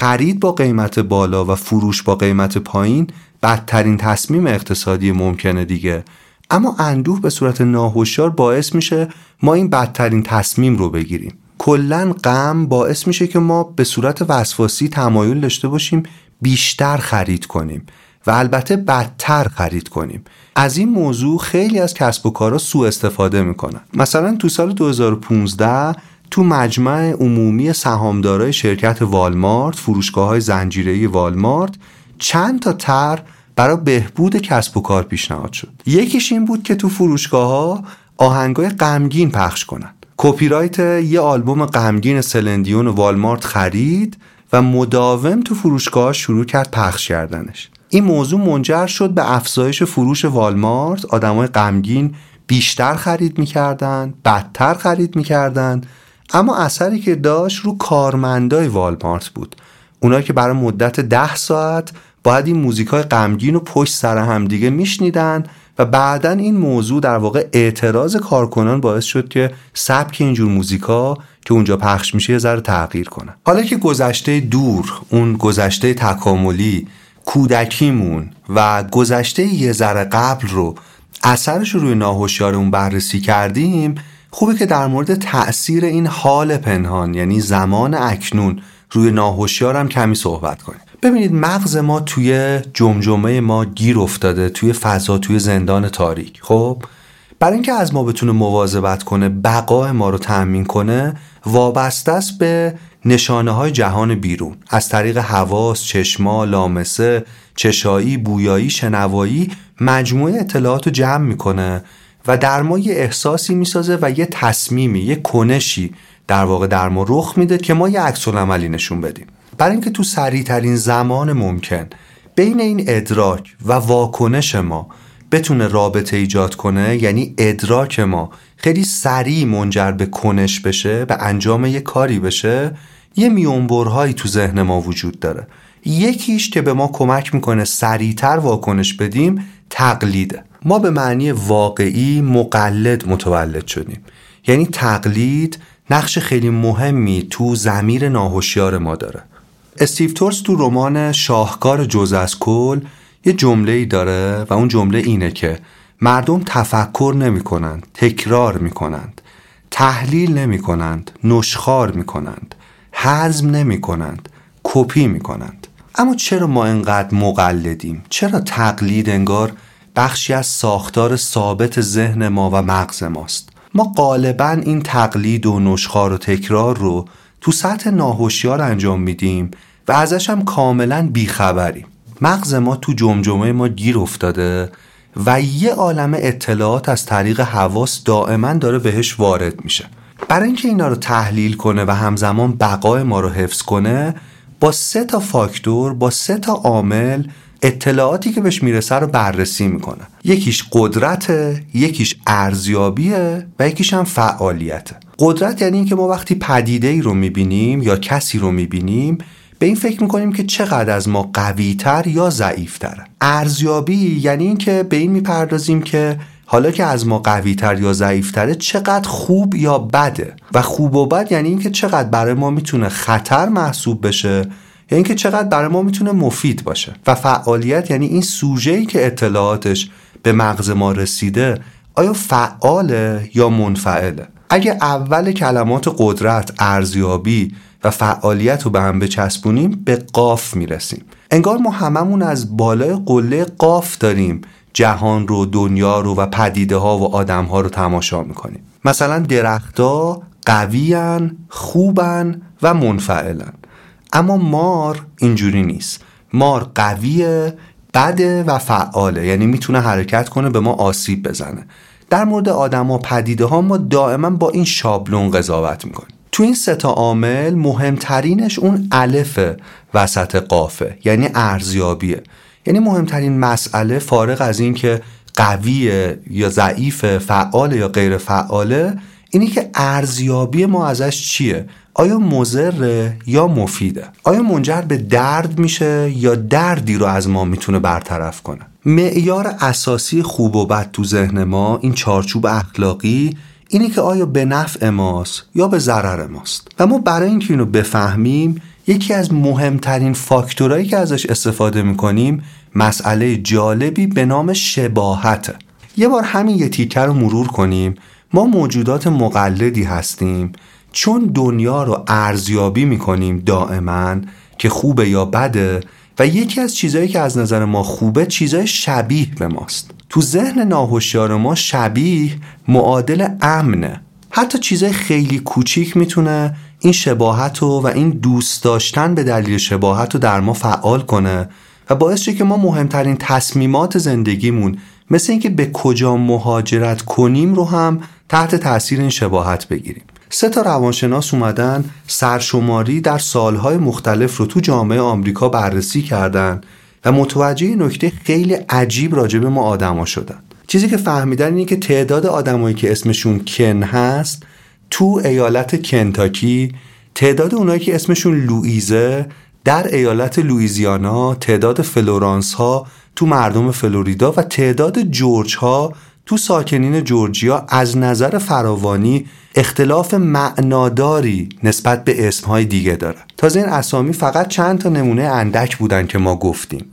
خرید با قیمت بالا و فروش با قیمت پایین بدترین تصمیم اقتصادی ممکنه دیگه. اما اندوه به صورت ناهوشیار باعث میشه ما این بدترین تصمیم رو بگیریم. کلا غم باعث میشه که ما به صورت وسواسی تمایل داشته باشیم بیشتر خرید کنیم و البته بدتر خرید کنیم. از این موضوع خیلی از کسب و کارها سوء استفاده می‌کنن. مثلا تو سال 2015 تو مجمع عمومی سهامدارای شرکت والمارت فروشگاه های زنجیره والمارت چند تا تر برای بهبود کسب و کار پیشنهاد شد. یکیش این بود که تو فروشگاه ها آهنگای غمگین پخش کنن. کپی رایت یه آلبوم غمگین سلندیون والمارت خرید و مداوم تو فروشگاه شروع کرد پخش کردنش. این موضوع منجر شد به افزایش فروش والمارت. آدمای غمگین بیشتر خرید می‌کردن بدتر خرید می‌کردن اما اثری که داشت رو کارمندای والمارت بود. اونا که برای مدت ده ساعت باید این موزیک های غمگین و پشت سر هم دیگه میشنیدن و بعدا این موضوع در واقع اعتراض کارکنان باعث شد که سبک اینجور موزیکا که اونجا پخش میشه یه ذره تغییر کنه حالا که گذشته دور اون گذشته تکاملی کودکیمون و گذشته یه ذره قبل رو اثرش رو روی ناهوشیارمون بررسی کردیم خوبه که در مورد تأثیر این حال پنهان یعنی زمان اکنون روی ناهوشیارم کمی صحبت کنیم. ببینید مغز ما توی جمجمه ما گیر افتاده توی فضا توی زندان تاریک. خب؟ برای اینکه از ما بتونه مواظبت کنه بقای ما رو تأمین کنه وابسته است به نشانه های جهان بیرون. از طریق حواس، چشما، لامسه، چشایی، بویایی، شنوایی مجموعه اطلاعات رو جمع می‌کنه و در ما یه احساسی می‌سازه و یه تصمیمی، یه کنشی در واقع در ما رخ میده که ما یه عکس عملی نشون بدیم. برای اینکه تو سریع ترین زمان ممکن بین این ادراک و واکنش ما بتونه رابطه ایجاد کنه یعنی ادراک ما خیلی سریع منجر به کنش بشه به انجام یه کاری بشه یه میونبرهایی تو ذهن ما وجود داره. یکیش که به ما کمک می‌کنه سریعتر واکنش بدیم تقلیده ما به معنی واقعی مقلد متولد شدیم. یعنی تقلید نقش خیلی مهمی تو زمیر ناهوشیار ما داره. استیو تورس تو رمان شاهکار جز از کل یه جمله ای داره و اون جمله اینه که مردم تفکر نمی کنند تکرار می کنند تحلیل نمی کنند نشخار می کنند حزم نمی کنند کپی می کنند اما چرا ما انقدر مقلدیم؟ چرا تقلید انگار بخشی از ساختار ثابت ذهن ما و مغز ماست؟ ما غالبا این تقلید و نشخار و تکرار رو تو سطح ناهوشیار انجام میدیم و ازش هم کاملا بیخبریم. مغز ما تو جمجمه ما گیر افتاده و یه عالم اطلاعات از طریق حواس دائما داره بهش وارد میشه. برای اینکه اینا رو تحلیل کنه و همزمان بقای ما رو حفظ کنه با سه تا فاکتور با سه تا عامل اطلاعاتی که بهش می‌رسه رو بررسی می‌کنه. یکیش قدرته یکیش ارزیابیه و یکیش هم فعالیته. قدرت یعنی اینکه ما وقتی پدیده ای رو می‌بینیم یا کسی رو می‌بینیم به این فکر می‌کنیم که چقدر از ما قویتر یا ضعیفتره ارزیابی یعنی اینکه به این می‌پردازیم که حالا که از ما قویتر یا ضعیفتره چقدر خوب یا بده. و خوب و بد یعنی اینکه چقدر برای ما می‌تونه خطر محسوب بشه یا اینکه چقدر برای ما می‌تونه مفید باشه. و فعالیت یعنی این سوژه‌ای که اطلاعاتش به مغز ما رسیده آیا فعاله یا منفعله؟ اگه اول کلمات قدرت ارزیابی و فعالیت رو به هم بچسبونیم به قاف می‌رسیم. انگار ما هممون از بالای قله قاف داریم. جهان رو دنیا رو و پدیده ها و آدم ها رو تماشا می‌کنیم. مثلا درختها قویان خوبن و منفعلن اما مار اینجوری نیست. مار قویه بده و فعاله. یعنی می‌تونه حرکت کنه به ما آسیب بزنه. در مورد آدم و پدیده ها ما دائما با این شابلون قضاوت می‌کنیم. تو این ستا عامل مهمترینش اون الف وسط قافه یعنی ارزیابیه. یعنی مهمترین مسئله فارغ از این که قویه یا ضعیف فعال یا غیر فعاله اینی که ارزیابی ما ازش چیه؟ آیا مزره یا مفیده؟ آیا منجر به درد میشه یا دردی رو از ما می‌تونه برطرف کنه؟ معیار اساسی خوب و بد تو ذهن ما این چارچوب اخلاقی اینه که آیا به نفع ماست یا به ضرر ماست. و ما برای اینکه اینو بفهمیم یکی از مهمترین فاکتورهایی که ازش استفاده می‌کنیم مسئله جالبی به نام شباهته. یه بار همین یه تیکه رو مرور کنیم. ما موجودات مقلدی هستیم. چون دنیا رو ارزیابی می‌کنیم دائما که خوبه یا بده و یکی از چیزهایی که از نظر ما خوبه چیزای شبیه به ماست. تو ذهن ناهوشیار ما شبیه معادل امنه. حتی چیزای خیلی کوچیک می‌تونه این شباهت رو و این دوست داشتن به دلیل شباهت رو در ما فعال کنه و باعث شه که ما مهمترین تصمیمات زندگیمون مثل اینکه به کجا مهاجرت کنیم رو هم تحت تاثیر این شباهت بگیریم. سه تا روانشناس اومدن سرشماری در سالهای مختلف رو تو جامعه آمریکا بررسی کردن و متوجه نکته خیلی عجیب راجع به ما آدما شدن. چیزی که فهمیدن اینه که تعداد آدمایی که اسمشون کن هست تو ایالت کنتاکی تعداد اونایی که اسمشون لوئیزه در ایالت لوئیزیانا تعداد فلورانس ها تو مردم فلوریدا و تعداد جورج ها تو ساکنین جورجیا از نظر فراوانی اختلاف معناداری نسبت به اسمهای دیگه داره. تازه این اسامی فقط چند تا نمونه اندک بودن که ما گفتیم.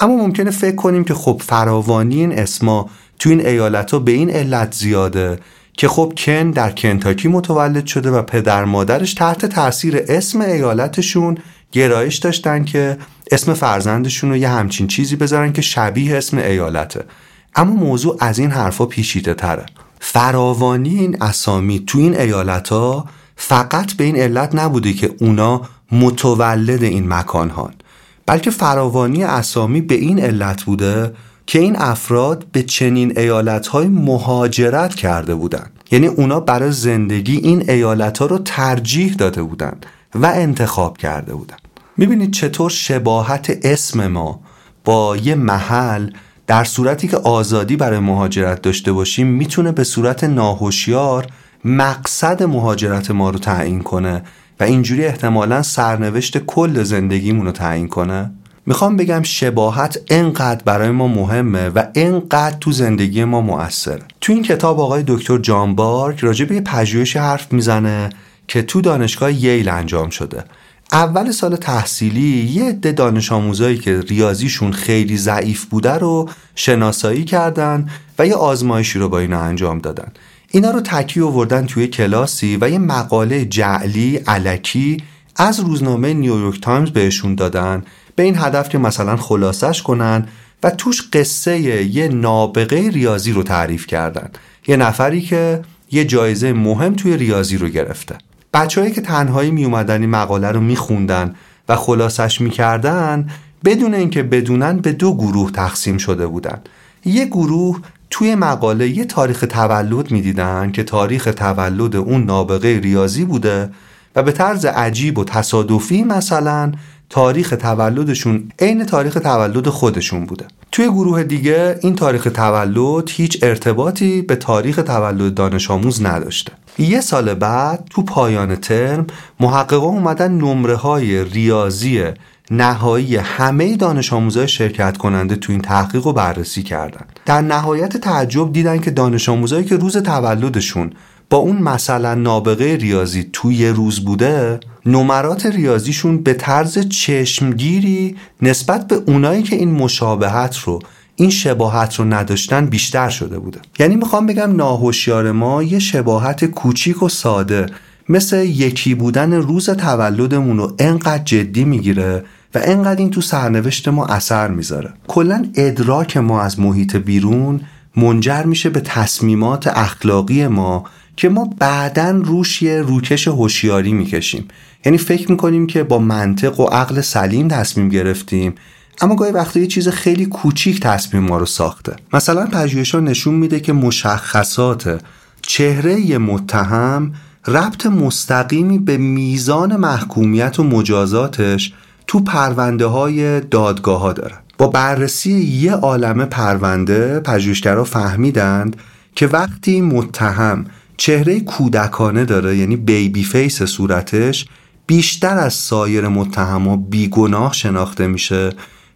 اما ممکنه فکر کنیم که خب فراوانی این اسما تو این ایالت ها به این علت زیاده که خب کن در کنتاکی متولد شده و پدر مادرش تحت تاثیر اسم ایالتشون گرایش داشتن که اسم فرزندشون رو یه همچین چیزی بذارن که شبیه اسم ایالته. اما موضوع از این حرفا پیشیده تره. فراوانی این اسامی تو این ایالت ها فقط به این علت نبوده که اونا متولد این مکان هان بلکه فراوانی اسامی به این علت بوده که این افراد به چنین ایالت های مهاجرت کرده بودند. یعنی اونا برای زندگی این ایالت ها رو ترجیح داده بودند و انتخاب کرده بودند. می‌بینید چطور شباهت اسم ما با یه محل در صورتی که آزادی برای مهاجرت داشته باشیم می‌تونه به صورت ناهوشیار مقصد مهاجرت ما رو تعیین کنه و اینجوری احتمالا سرنوشت کل زندگیمون رو تعیین کنه. می‌خوام بگم شباهت انقدر برای ما مهمه و انقدر تو زندگی ما مؤثره. تو این کتاب آقای دکتر جان بارک راجع به پژوهش حرف می‌زنه که تو دانشگاه ییل انجام شده. اول سال تحصیلی یه عده دانش آموزایی که ریاضیشون خیلی ضعیف بوده رو شناسایی کردن و یه آزمایشی رو با اینا انجام دادن. اینا رو تکی آوردن توی کلاسی و یه مقاله جعلی علکی از روزنامه نیویورک تایمز بهشون دادن. به این هدف که مثلا خلاصش کنن و توش قصه یه نابغه ریاضی رو تعریف کردن. یه نفری که یه جایزه مهم توی ریاضی رو گرفته. بچههایی که تنهایی می اومدن این مقاله رو میخوندن و خلاصش می‌کردن بدون اینکه بدونن به دو گروه تقسیم شده بودن. یه گروه توی مقاله یه تاریخ تولد می‌دیدن که تاریخ تولد اون نابغه ریاضی بوده و به طرز عجیب و تصادفی مثلا تاریخ تولدشون عین تاریخ تولد خودشون بوده. توی گروه دیگه این تاریخ تولد هیچ ارتباطی به تاریخ تولد دانش آموز نداشته. یه سال بعد تو پایان ترم محققان اومدن نمره های ریاضی نهایی همه دانش آموزای شرکت کننده تو این تحقیق رو بررسی کردن. در نهایت تعجب دیدن که دانش آموزایی که روز تولدشون با اون مثلا نابغه ریاضی توی روز بوده نمرات ریاضیشون به طرز چشمگیری نسبت به اونایی که این مشابهت رو این شباهت رو نداشتن بیشتر شده بوده. یعنی می‌خوام بگم ناهوشیار ما یه شباهت کوچیک و ساده. مثل یکی بودن روز تولدمون رو انقدر جدی می‌گیره و انقدر این تو سرنوشت ما اثر می‌ذاره. کلا ادراک ما از محیط بیرون منجر میشه به تصمیمات اخلاقی ما که ما بعدا روش یه روکش هوشیاری می‌کشیم. یعنی فکر می‌کنیم که با منطق و عقل سلیم تصمیم گرفتیم اما گاهی وقتا یه چیز خیلی کوچیک تصمیم ما رو ساخته. مثلا پژوهش نشون میده که مشخصات چهره متهم ربط مستقیمی به میزان محکومیت و مجازاتش تو پرونده های دادگاه ها داره. با بررسی یه عالم پرونده پژوهشگرا فهمیدند که وقتی متهم چهره کودکانه داره یعنی بیبی فیس صورتش بیشتر از سایر متهما بیگناه شناخته میشه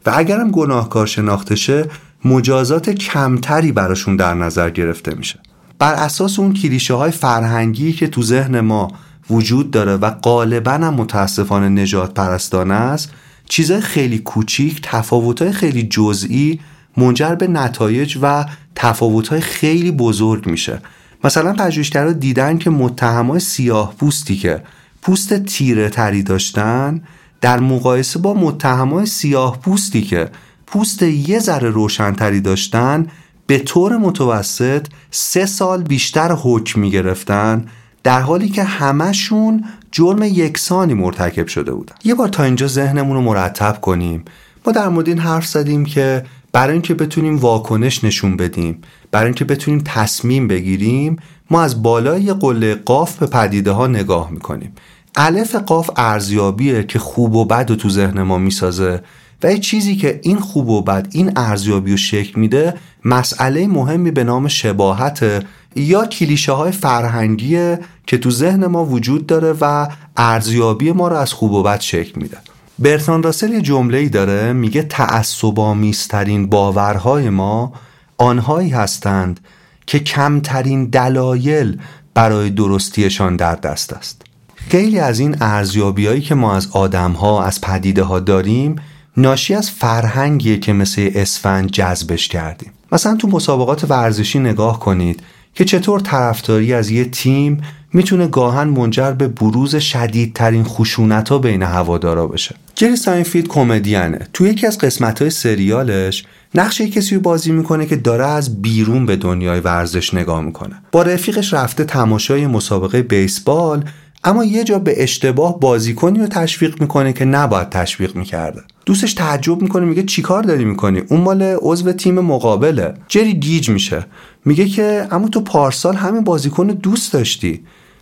و اگرم گناهکار شناخته شه مجازات کمتری براشون در نظر گرفته میشه. بر اساس اون کلیشه های فرهنگی که تو ذهن ما وجود داره و غالبا هم متاسفانه نجات پرستانه است چیزای خیلی کوچیک تفاوتهای خیلی جزئی منجر به نتایج و تفاوتهای خیلی بزرگ میشه. مثلا پژوهشگرا دیدن که متهمای سیاه پوستی که پوست تیره تری داشتن در مقایسه با متهمای سیاه پوستی که پوست یه ذره روشنتری داشتن به طور متوسط سه سال بیشتر حکم می گرفتن در حالی که همشون جرم یکسانی مرتکب شده بودن. یه بار تا اینجا ذهنمون رو مرتب کنیم. ما در مورد این حرف زدیم که برای اینکه بتونیم واکنش نشون بدیم. برای اینکه بتونیم تصمیم بگیریم ما از بالای قله قاف به پدیده ها نگاه می‌کنیم. الف قاف ارزیابیه که خوب و بد رو تو ذهن ما می‌سازه و یه چیزی که این خوب و بد این ارزیابی رو شکل میده مسئله مهمی به نام شباهت یا کلیشه های فرهنگیه که تو ذهن ما وجود داره و ارزیابی ما رو از خوب و بد شکل میده. برتان راسل یه جمله داره میگه تعصبامیزترین باورهای ما آنهایی هستند که کمترین دلایل برای درستیشان در دست است. خیلی از این ارزیابیهایی که ما از آدمها از پدیده ها داریم ناشی از فرهنگیه که مثل اسفند جذبش کردیم. مثلا تو مسابقات ورزشی نگاه کنید که چطور طرفداری از یه تیم می‌تونه گاهاً منجر به بروز شدیدترین خشونت ها بین هوادارا بشه. جری ساینفیلد کمدینه توی یکی از قسمت های سریالش نقش کسی رو بازی می‌کنه که داره از بیرون به دنیای ورزش نگاه می‌کنه. با رفیقش رفته تماشای مسابقه بیسبال اما یه جا به اشتباه بازیکنی رو تشویق می‌کنه که نباید تشویق می‌کرده. دوستش تعجب می‌کنه میگه چیکار داری می‌کنی؟ اون مال عضو تیم مقابله. جری گیج میشه. میگه که اما تو پارسال همین بازیکن دوست داشتی.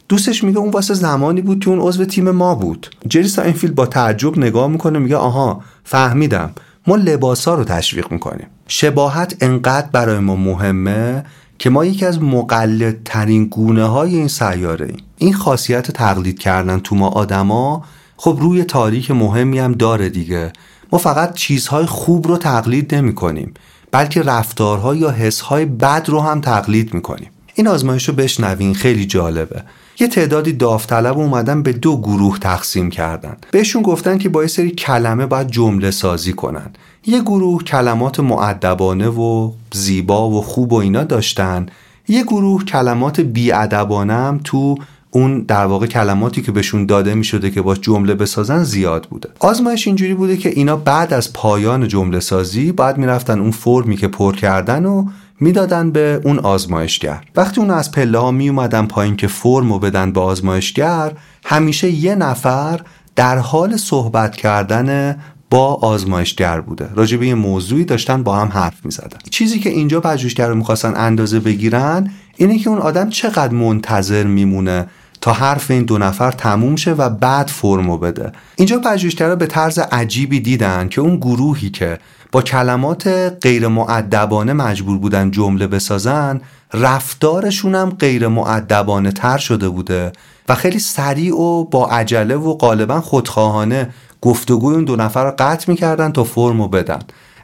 دوستش میگه اون واسه زمانی بود که اون عضو تیم ما بود. جری ساینفیلد با تعجب نگاه می‌کنه میگه آها فهمیدم. ما لباسا رو تشویق می‌کنیم. شباهت انقدر برای ما مهمه که ما یکی از مقلدترین گونه های این سیاره ایم. این خاصیت تقلید کردن تو ما آدما خب روی تاریک مهمی هم داره دیگه. ما فقط چیزهای خوب رو تقلید نمی کنیم بلکه رفتارها یا حسهای بد رو هم تقلید می‌کنیم. این آزمایش رو بشنوین خیلی جالبه. یه تعدادی داوطلب اومدن به دو گروه تقسیم کردن. بهشون گفتن که با یه سری کلمه باید جمله سازی کنن. یه گروه کلمات معدبانه و زیبا و خوب و اینا داشتن. یه گروه کلمات بیادبانه هم تو اون در واقع کلماتی که بهشون داده می شده که باش جمله بسازن زیاد بوده. آزمایش اینجوری بوده که اینا بعد از پایان جمله سازی باید می‌رفتن اون فرمی که پر کردن و می‌دادن به اون آزمایشگر. وقتی اون از پله ها می اومدن پایین که فرمو بدن به آزمایشگر همیشه یه نفر در حال صحبت کردن با آزمایشگر بوده. راجع به یه موضوعی داشتن با هم حرف می زدن. چیزی که اینجا پژوهشگر رو می‌خواستن اندازه بگیرن اینه که اون آدم چقدر منتظر میمونه تا حرف این دو نفر تموم شه و بعد فرمو بده. اینجا پژوهشگرا به طرز عجیبی دیدن که اون گروهی که با کلمات غیر معدبانه مجبور بودن جمله بسازن رفتارشون هم غیر معدبانه تر شده بوده و خیلی سریع و با عجله و غالبا خودخواهانه گفتگوی اون دو نفر رو قطع می‌کردن تا فرمو بدن.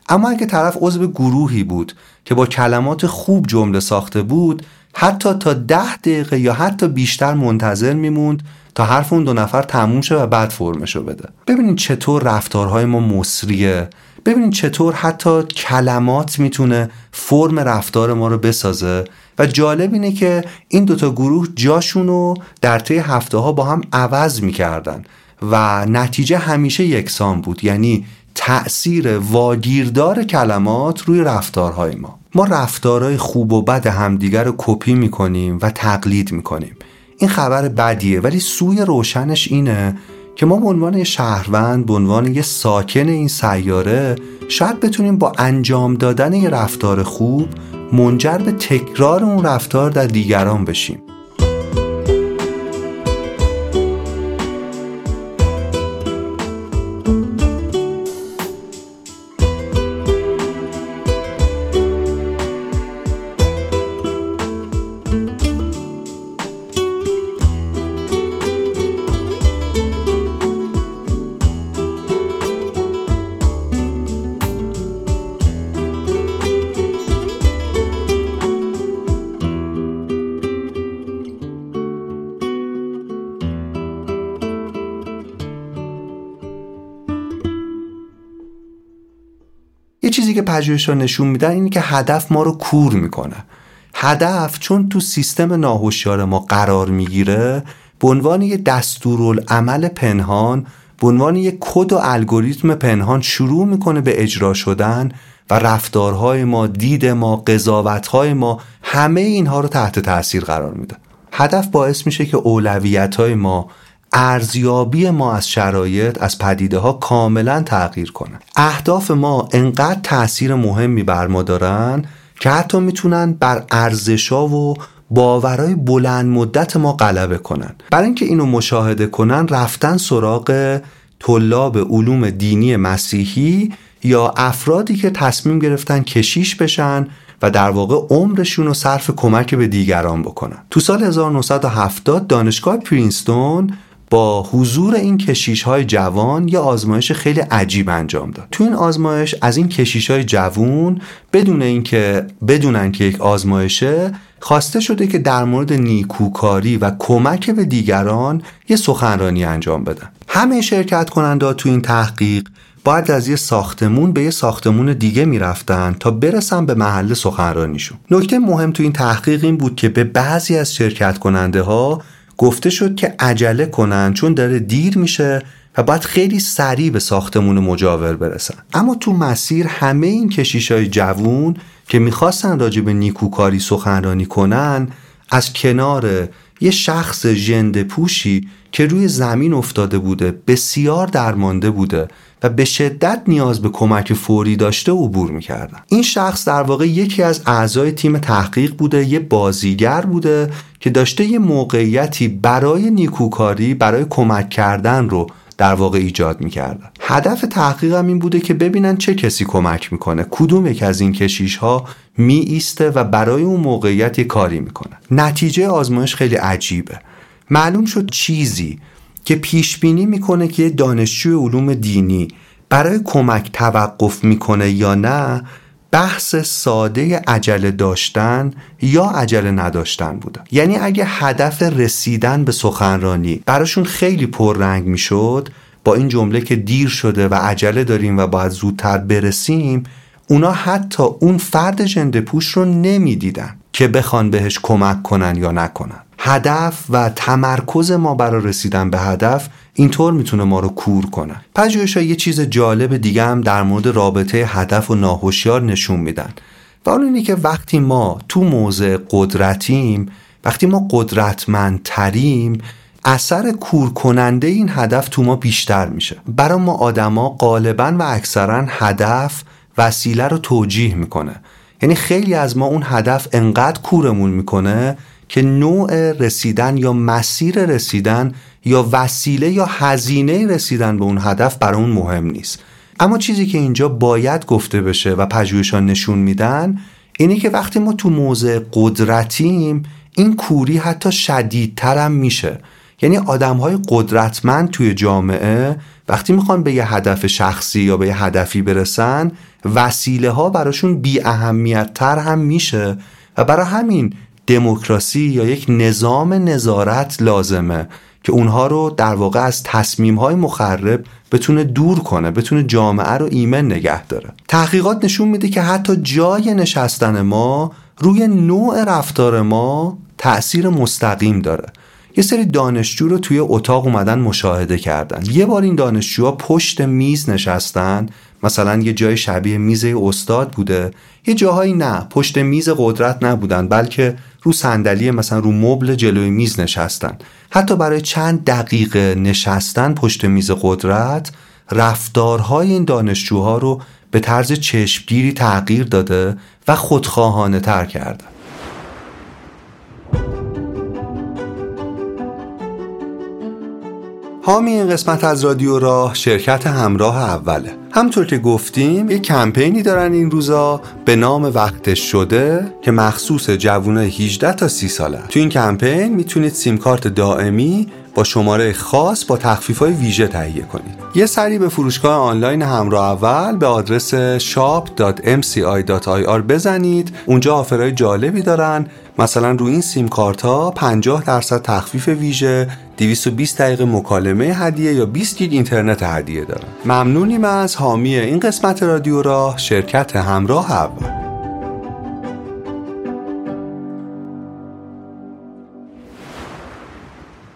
اما اگه طرف عضو گروهی بود که با کلمات خوب جمله ساخته بود حتی تا ده دقیقه یا حتی بیشتر منتظر میموند تا حرف اون دو نفر تموم شه و بعد فرمشو بده. ببینید چطور رفتارهای ما مصریه ببینید چطور حتی کلمات می‌تونه فرم رفتار ما رو بسازه. و جالب اینه که این دوتا گروه جاشون رو در طی هفته ها با هم عوض می‌کردن. و نتیجه همیشه یکسان بود. یعنی تأثیر واگیردار کلمات روی رفتارهای ما. ما رفتارهای خوب و بد همدیگر رو کپی می‌کنیم و تقلید می‌کنیم. این خبر بدیه ولی سوی روشنش اینه که ما به عنوان شهروند به عنوان یه ساکن این سیاره شاید بتونیم با انجام دادن یه رفتار خوب منجر به تکرار اون رفتار در دیگران بشیم. پژوهش‌ها نشون میدن اینه که هدف ما رو کور می‌کنه. هدف چون تو سیستم ناهوشیار ما قرار می‌گیره به عنوان یه دستورالعمل پنهان به عنوان یک کد و الگوریتم پنهان شروع می‌کنه به اجرا شدن و رفتارهای ما دید ما قضاوتهای ما همه اینها رو تحت تاثیر قرار میده. هدف باعث میشه که اولویت های ما ارزیابی ما از شرایط از پدیده ها کاملا تغییر کنه. اهداف ما انقدر تاثیر مهمی بر ما دارن که حتی می‌تونن بر ارزشا و باورای بلند مدت ما غلبه کنن. برای اینکه اینو مشاهده کنن رفتن سراغ طلاب علوم دینی مسیحی یا افرادی که تصمیم گرفتن کشیش بشن و در واقع عمرشون رو صرف کمک به دیگران بکنن. تو سال 1970 دانشگاه پرینستون با حضور این کشیش های جوان یه آزمایش خیلی عجیب انجام داد. تو این آزمایش از این کشیش های جوان بدون اینکه بدونن که یک آزمایشه خواسته شده که در مورد نیکوکاری و کمک به دیگران یه سخنرانی انجام بدن. همه شرکت کننده تو این تحقیق باید از یه ساختمون به یه ساختمون دیگه می‌رفتن تا برسن به محل سخنرانیشون. نکته مهم تو این تحقیق این بود که به بعضی از شرکت کننده ها گفته شد که عجله کنن چون داره دیر میشه و باید خیلی سریع به ساختمون مجاور برسن. اما تو مسیر همه این کشیش های جوون که می‌خواستن راجع به نیکوکاری سخنرانی کنن از کنار یه شخص ژنده پوشی که روی زمین افتاده بوده بسیار درمانده بوده و به شدت نیاز به کمک فوری داشته عبور می‌کردن. این شخص در واقع یکی از اعضای تیم تحقیق بوده یه بازیگر بوده که داشته یه موقعیتی برای نیکوکاری برای کمک کردن رو در واقع ایجاد می‌کردن هدف تحقیقم این بوده که ببینن چه کسی کمک می‌کنه کدوم یک از این کشیش ها می ایسته و برای اون موقعیت کاری می‌کنه. نتیجه آزمایش خیلی عجیبه. معلوم شد چیزی که پیش بینی می‌کنه که دانشجوی علوم دینی برای کمک توقف می‌کنه یا نه بحث ساده عجله داشتن یا عجله نداشتن بوده. یعنی اگه هدف رسیدن به سخنرانی براشون خیلی پررنگ می‌شد با این جمله که دیر شده و عجله داریم و باید زودتر برسیم اونا حتی اون فرد جنده پوش رو نمی‌دیدن که بخوان بهش کمک کنن یا نکنن. هدف و تمرکز ما برای رسیدن به هدف اینطور می‌تونه ما رو کور کنه. پژوهش‌ها یه چیز جالب دیگه هم در مورد رابطه هدف و ناهوشیار نشون میدن. و اون اینه که وقتی ما تو موضع قدرتیم وقتی ما قدرتمندتریم اثر کور کننده این هدف تو ما بیشتر میشه. برای ما آدما غالبا و اکثرا هدف وسیله رو توجیه می‌کنه. یعنی خیلی از ما اون هدف انقدر کورمون می‌کنه که نوع رسیدن یا مسیر رسیدن یا وسیله یا هزینه رسیدن به اون هدف برای اون مهم نیست. اما چیزی که اینجا باید گفته بشه و پژوهشان نشون میدن اینه که وقتی ما تو موضع قدرتیم این کوری حتی شدیدتر هم میشه. یعنی آدم های قدرتمند توی جامعه وقتی می‌خوان به یه هدف شخصی یا به یه هدفی برسن وسیله ها براشون بی اهمیت تر هم میشه. و برای همین دموکراسی یا یک نظام نظارت لازمه که اونها رو در واقع از تصمیم های مخرب بتونه دور کنه بتونه جامعه رو ایمن نگه داره. تحقیقات نشون میده که حتی جای نشستن ما روی نوع رفتار ما تأثیر مستقیم داره. یه سری دانشجو رو توی اتاق اومدن مشاهده کردن. یه بار این دانشجوها پشت میز نشستن مثلا یه جای شبیه میز استاد بوده یه جاهایی نه پشت میز قدرت نبودن بلکه رو صندلی مثلا رو مبل جلوی میز نشستن. حتی برای چند دقیقه نشستن پشت میز قدرت رفتارهای این دانشجوها رو به طرز چشمگیری تغییر داده و خودخواهانه تر کرده حامی این قسمت از رادیو راه شرکت همراه اوله. همطور که گفتیم یه کمپینی دارن این روزا به نام وقت شده که مخصوص جوانای 18 تا 30 ساله تو این کمپین می‌تونید سیم کارت دائمی با شماره خاص با تخفیف های ویژه تهیه کنید. یه سری به فروشگاه آنلاین همراه اول به آدرس shop.mci.ir بزنید. اونجا آفرهای جالبی دارن. مثلا روی این سیم کارت ها 50 درصد تخفیف ویژه 220 دقیقه مکالمه هدیه یا 20 گیگ اینترنت هدیه دارن. ممنونیم از حامی این قسمت رادیو را شرکت همراه اول.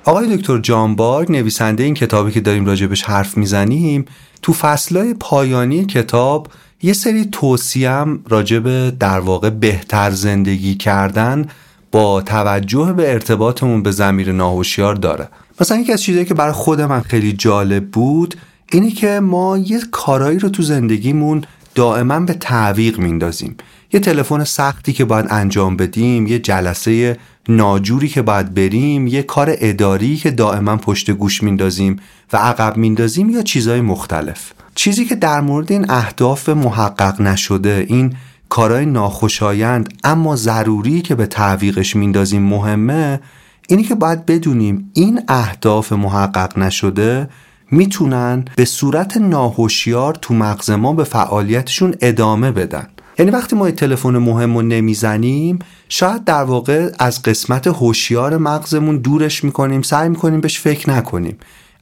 آقای دکتر جانبارگ نویسنده این کتابی که داریم راجبش حرف می‌زنیم تو فصلهای پایانی کتاب یه سری توصیم راجب در واقع بهتر زندگی کردن با توجه به ارتباطمون به زمیر ناهوشیار داره. مثلا یکی از چیزایی که برای خود من خیلی جالب بود اینی که ما یه کارایی رو تو زندگیمون دائما به تعویق میندازیم. یه تلفن سختی که باید انجام بدیم یه جلسه ناجوری که باید بریم یه کار اداری که دائما پشت گوش میندازیم و عقب میندازیم یا چیزهای مختلف. چیزی که در مورد این اهداف محقق نشده این کارهای ناخوشایند اما ضروری که به تعویقش میندازیم مهمه اینی که باید بدونیم این اهداف محقق نشده می‌تونن به صورت ناهوشیار تو مغز ما به فعالیتشون ادامه بدن. یعنی وقتی ما تلفن مهم رو نمی‌زنیم شاید در واقع از قسمت هوشیار مغزمون دورش می‌کنیم سعی می‌کنیم بهش فکر نکنیم.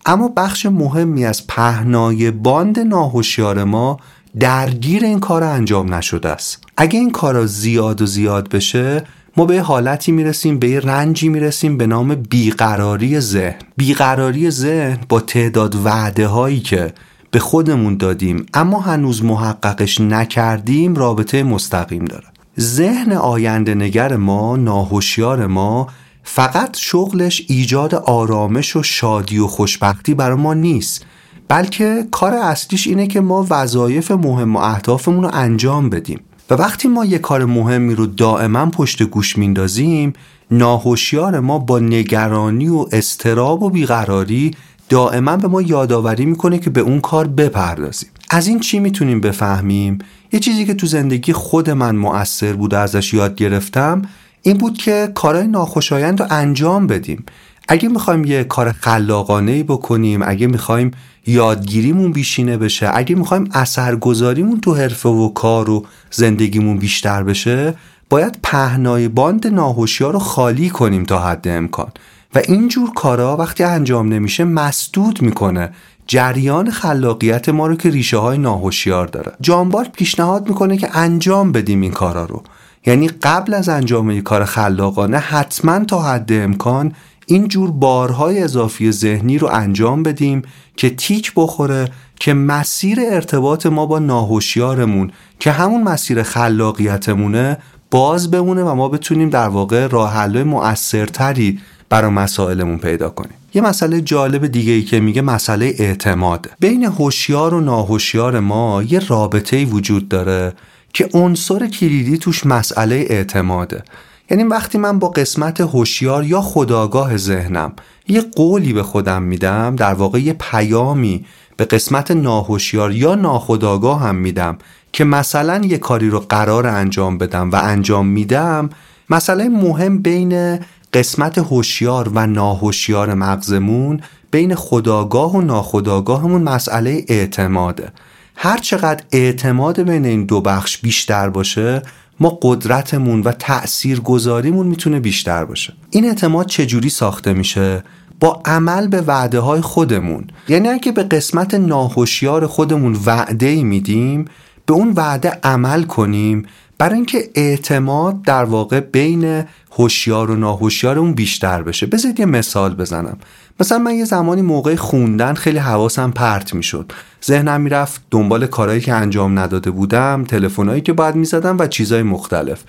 اما بخش مهمی از پهنای باند ناهوشیار ما درگیر این کار انجام نشده است. اگه این کارا زیاد و زیاد بشه ما به حالتی می‌رسیم به رنجی می‌رسیم به نام بیقراری ذهن. بیقراری ذهن با تعداد وعده هایی که به خودمون دادیم اما هنوز محققش نکردیم رابطه مستقیم داره. ذهن آینده نگر ما ناهوشیار ما فقط شغلش ایجاد آرامش و شادی و خوشبختی برای ما نیست بلکه کار اصلیش اینه که ما وظایف مهم و اهدافمون رو انجام بدیم. و وقتی ما یه کار مهمی رو دائما پشت گوش میندازیم ناهوشیار ما با نگرانی و استراب و بیقراری دائما به ما یادآوری می‌کنه که به اون کار بپردازیم. از این چی می‌تونیم بفهمیم؟ یه چیزی که تو زندگی خود من مؤثر بود ازش یاد گرفتم این بود که کارهای ناخوشایند رو انجام بدیم. اگه می‌خوایم یه کار خلاقانه بکنیم اگه می‌خوایم یادگیریمون بیشینه بشه اگه می‌خوایم اثرگذاریمون تو حرفه و کار و زندگیمون بیشتر بشه باید پهنای باند ناهوشیار رو خالی کنیم تا حد امکان. و اینجور کارا وقتی انجام نمیشه مسدود می‌کنه. جریان خلاقیت ما رو که ریشه های ناهوشیار داره. جانبارد پیشنهاد می‌کنه که انجام بدیم این کارا رو. یعنی قبل از انجام یک کار خلاقانه حتما تا حد امکان این جور بارهای اضافی ذهنی رو انجام بدیم که تیک بخوره که مسیر ارتباط ما با ناهوشیارمون که همون مسیر خلاقیتمونه باز بمونه و ما بتونیم در واقع راه حل مؤثرتری برای مسائلمون پیدا کنیم. یه مسئله جالب دیگه ای که میگه مسئله اعتماد. بین هوشیار و ناهوشیار ما یه رابطه وجود داره که عنصر کلیدی توش مسئله اعتماده. یعنی وقتی من با قسمت هوشیار یا خداگاه ذهنم یه قولی به خودم میدم در واقع یه پیامی به قسمت ناهوشیار یا ناخداگاه هم میدم که مثلا یه کاری رو قرار انجام بدم و انجام میدم مسئله مهم بین قسمت هوشیار و ناهوشیار مغزمون بین خداگاه و ناخداگاهمون مسئله اعتماده. هر چقدر اعتماد بین این دو بخش بیشتر باشه ما قدرتمون و تأثیر گذاریمون می‌تونه بیشتر باشه. این اعتماد چجوری ساخته میشه؟ با عمل به وعده های خودمون. یعنی اگه به قسمت ناهوشیار خودمون وعده میدیم به اون وعده عمل کنیم برای اینکه اعتماد در واقع بین هوشیار و ناهوشیار اون بیشتر بشه. بذارید یه مثال بزنم. مثلا من یه زمانی موقع خوندن خیلی حواسم پرت می‌شد. ذهنم می‌رفت دنبال کارهایی که انجام نداده بودم تلفنایی که باید می‌زدم و چیزهای مختلف.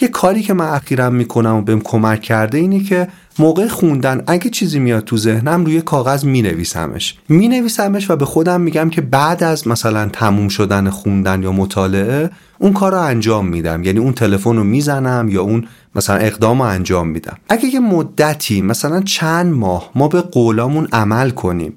یه کاری که من اخیرا می‌کنم و بهم کمک کرده اینه که موقع خوندن اگه چیزی میاد تو ذهنم روی کاغذ می نویسمش می نویسمش و به خودم میگم که بعد از مثلا تموم شدن خوندن یا مطالعه اون کار رو انجام میدم. یعنی اون تلفن رو می‌زنم یا اون مثلا اقدام رو انجام میدم. اگه یه مدتی مثلا چند ماه ما به قولامون عمل کنیم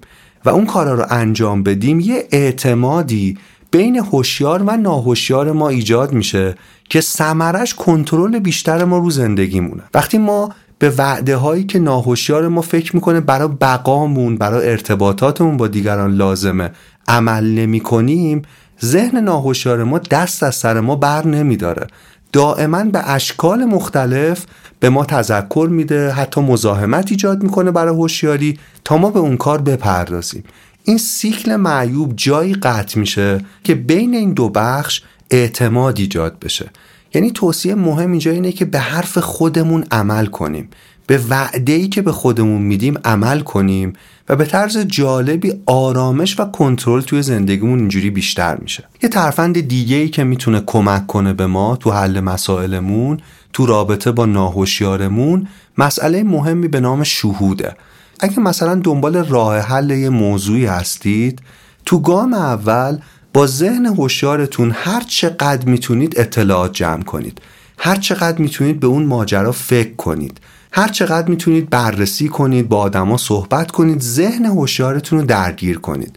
و اون کارا رو انجام بدیم یه اعتمادی بین هوشیار و ناهوشیار ما ایجاد میشه که ثمرش کنترل بیشتر ما رو زندگیمونه. وقتی ما به وعده هایی که ناهوشیار ما فکر می‌کنه برای بقامون برای ارتباطاتمون با دیگران لازمه عمل نمی کنیم ذهن ناهوشیار ما دست از سر ما بر نمیداره. دائما به اشکال مختلف به ما تذکر میده حتی مزاحمت ایجاد می‌کنه برای هوشیاری تا ما به اون کار بپردازیم. این سیکل معیوب جایی قطع میشه که بین این دو بخش اعتماد ایجاد بشه. یعنی توصیه مهم اینجا اینه که به حرف خودمون عمل کنیم. به وعده ای که به خودمون میدیم عمل کنیم و به طرز جالبی آرامش و کنترل توی زندگیمون اینجوری بیشتر میشه. یه ترفند دیگه ای که می‌تونه کمک کنه به ما تو حل مسائلمون تو رابطه با ناهوشیارمون مسئله مهمی به نام شهوده. اگه مثلا دنبال راه حل یه موضوعی هستید تو گام اول با ذهن هوشیارتون هر چقدر می‌تونید اطلاعات جمع کنید. هر چقدر می‌تونید به اون ماجرا فکر کنید. هر چقدر می‌تونید بررسی کنید با آدما صحبت کنید ذهن هوشیارتون رو درگیر کنید.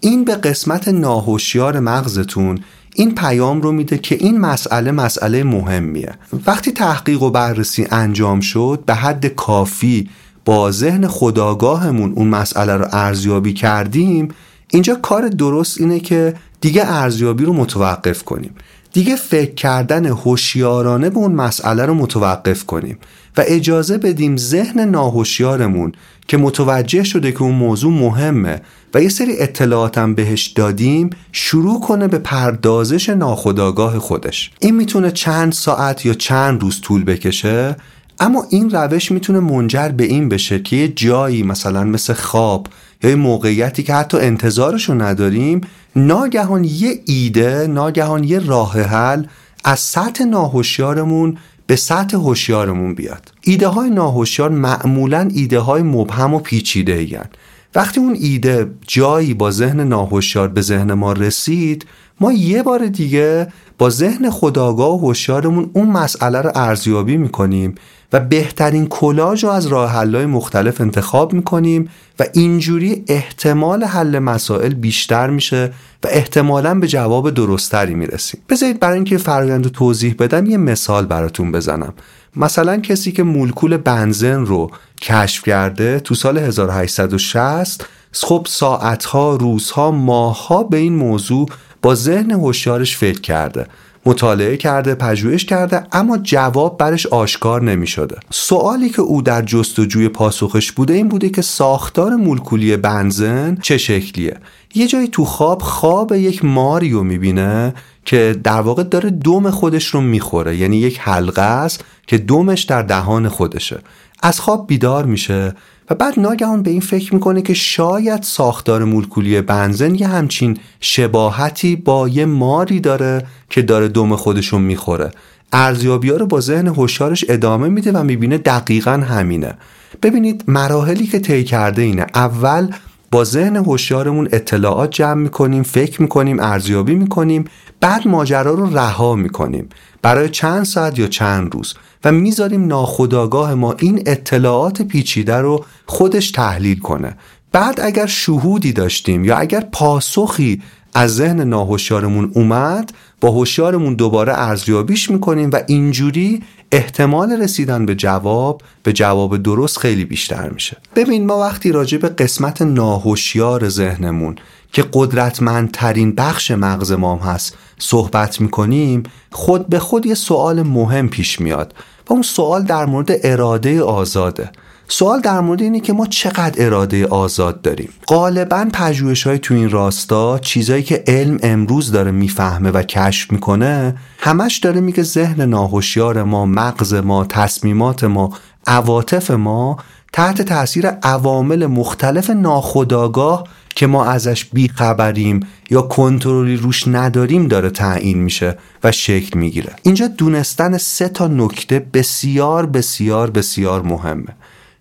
این به قسمت ناهوشیار مغزتون این پیام رو میده که این مسئله مسئله مهمیه. وقتی تحقیق و بررسی انجام شد به حد کافی با ذهن خداگاهمون اون مسئله رو ارزیابی کردیم اینجا کار درست اینه که دیگه ارزیابی رو متوقف کنیم. دیگه فکر کردن هوشیارانه به اون مسئله رو متوقف کنیم. و اجازه بدیم ذهن ناهوشیارمون که متوجه شده که اون موضوع مهمه و یه سری اطلاعاتم بهش دادیم شروع کنه به پردازش ناخودآگاه خودش. این می‌تونه چند ساعت یا چند روز طول بکشه اما این روش می‌تونه منجر به این بشه که یه جایی مثلا مثل خواب یا یه موقعیتی که حتی انتظارشو نداریم ناگهان یه ایده ناگهان یه راه حل از سطح ناهوشیارمون به سطح هوشیارمون بیاد ایده های ناهوشیار معمولا ایده های مبهم و پیچیده ایگن. وقتی اون ایده جایی با ذهن ناهوشیار به ذهن ما رسید ما یه بار دیگه با ذهن خداگاه و هوشیارمون اون مسئله رو ارزیابی می‌کنیم و بهترین کلاژ رو از راه حل‌های مختلف انتخاب می‌کنیم و اینجوری احتمال حل مسائل بیشتر میشه و احتمالا به جواب درستری می‌رسیم. بذارید برای اینکه فرآیند رو توضیح بدم یه مثال براتون بزنم. مثلا کسی که مولکول بنزن رو کشف کرده تو سال 1860 خب ساعتها، روزها، ماهها به این موضوع با ذهن هوشیارش فکر کرده. مطالعه کرده پژوهش کرده اما جواب برش آشکار نمی شده سوالی که او در جستجوی پاسخش بوده این بوده که ساختار مولکولی بنزن چه شکلیه؟ یه جایی تو خواب خواب یک ماریو می‌بینه که در واقع داره دوم خودش رو می‌خوره یعنی یک حلقه است که دومش در دهان خودشه. از خواب بیدار میشه بعد ناگهان به این فکر می‌کنه که شاید ساختار مولکولی بنزن یه همچین شباهتی با یه ماری داره که داره دوم خودشون می‌خوره. ارزیابی ها رو با ذهن هوشیارش ادامه میده و می‌بینه دقیقا همینه. ببینید مراحلی که طی کرده اینه. اول با ذهن هوشیارمون اطلاعات جمع می‌کنیم فکر می‌کنیم ارزیابی می‌کنیم بعد ماجرا رو رها می‌کنیم. برای چند ساعت یا چند روز. و می‌ذاریم ناخودآگاه ما این اطلاعات پیچیده رو خودش تحلیل کنه. بعد اگر شهودی داشتیم یا اگر پاسخی از ذهن ناهوشیارمون اومد با هوشیارمون دوباره ارزیابیش می‌کنیم و اینجوری احتمال رسیدن به جواب به جواب درست خیلی بیشتر میشه. ببین ما وقتی راجع به قسمت ناهوشیار ذهنمون که قدرتمندترین بخش مغز ما هست صحبت می‌کنیم خود به خود یه سوال مهم پیش میاد و اون سوال در مورد اراده آزاده. سوال در مورد اینه که ما چقدر اراده آزاد داریم. غالبا پژوهش های تو این راستا چیزایی که علم امروز داره می‌فهمه و کشف می‌کنه همش داره میگه ذهن ناهوشیار ما مغز ما تصمیمات ما عواطف ما تحت تاثیر عوامل مختلف ناخودآگاه که ما ازش بیخبریم یا کنترلی روش نداریم داره تعیین میشه و شکل می‌گیره. اینجا دونستن سه تا نکته بسیار بسیار بسیار مهمه.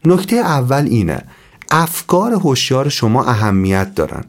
نکته اول اینه افکار هوشیار شما اهمیت دارن.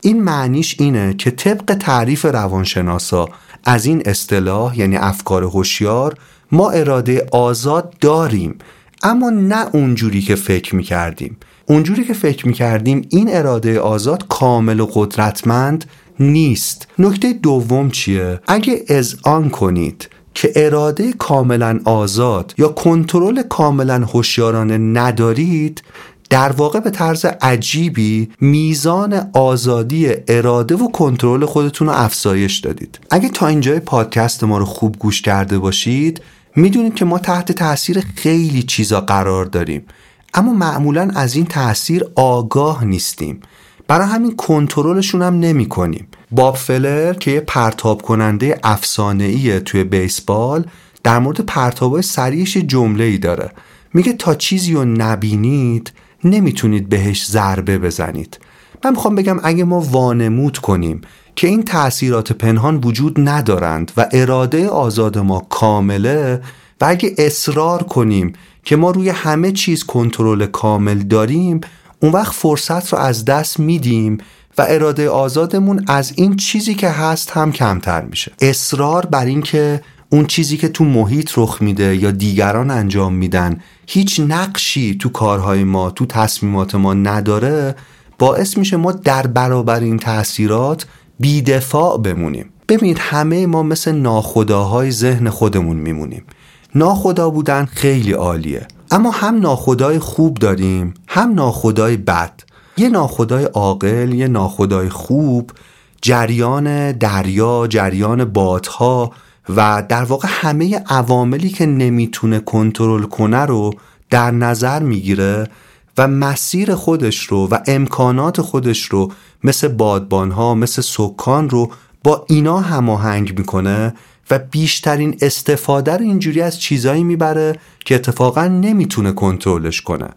این معنیش اینه که طبق تعریف روانشناسا از این اصطلاح یعنی افکار هوشیار ما اراده آزاد داریم اما نه اونجوری که فکر می‌کردیم. اونجوری که فکر می‌کردیم این اراده آزاد کامل و قدرتمند نیست. نکته دوم چیه؟ اگه آن کنید که اراده کاملا آزاد یا کنترل کاملا هوشیارانه ندارید در واقع به طرز عجیبی میزان آزادی اراده و کنترل خودتون رو افزایش دادید. اگه تا اینجای پادکست ما رو خوب گوش کرده باشید می‌دونید که ما تحت تاثیر خیلی چیزا قرار داریم. اما معمولا از این تاثیر آگاه نیستیم. برای همین کنترلشون هم نمی کنیم باب فلر که یه پرتاب کننده افسانه توی بیسبال در مورد پرتابای سریعش جمله ای داره. میگه تا چیزی رو نبینید نمی‌تونید بهش ضربه بزنید. من می‌خوام بگم اگه ما وانمود کنیم که این تأثیرات پنهان وجود ندارند و اراده آزاد ما کامله و اگه اصرار کنیم که ما روی همه چیز کنترل کامل داریم اون وقت فرصت رو از دست میدیم و اراده آزادمون از این چیزی که هست هم کمتر میشه. اصرار بر اینکه اون چیزی که تو محیط رخ میده یا دیگران انجام میدن هیچ نقشی تو کارهای ما تو تصمیمات ما نداره باعث میشه ما در برابر این تاثیرات بیدفاع بمونیم. ببینید همه ما مثل ناخداهای ذهن خودمون میمونیم. ناخدا بودن خیلی عالیه. اما هم ناخدای خوب داریم هم ناخدای بد. یه ناخدای عاقل یه ناخدای خوب جریان دریا جریان بادها و در واقع همه عواملی که نمی‌تونه کنترل کنه رو در نظر می‌گیره و مسیر خودش رو و امکانات خودش رو مثل بادبان ها مثل سکان رو با اینا هماهنگ می‌کنه و بیشترین استفاده رو اینجوری از چیزایی می‌بره که اتفاقا نمی‌تونه کنترلش کنه.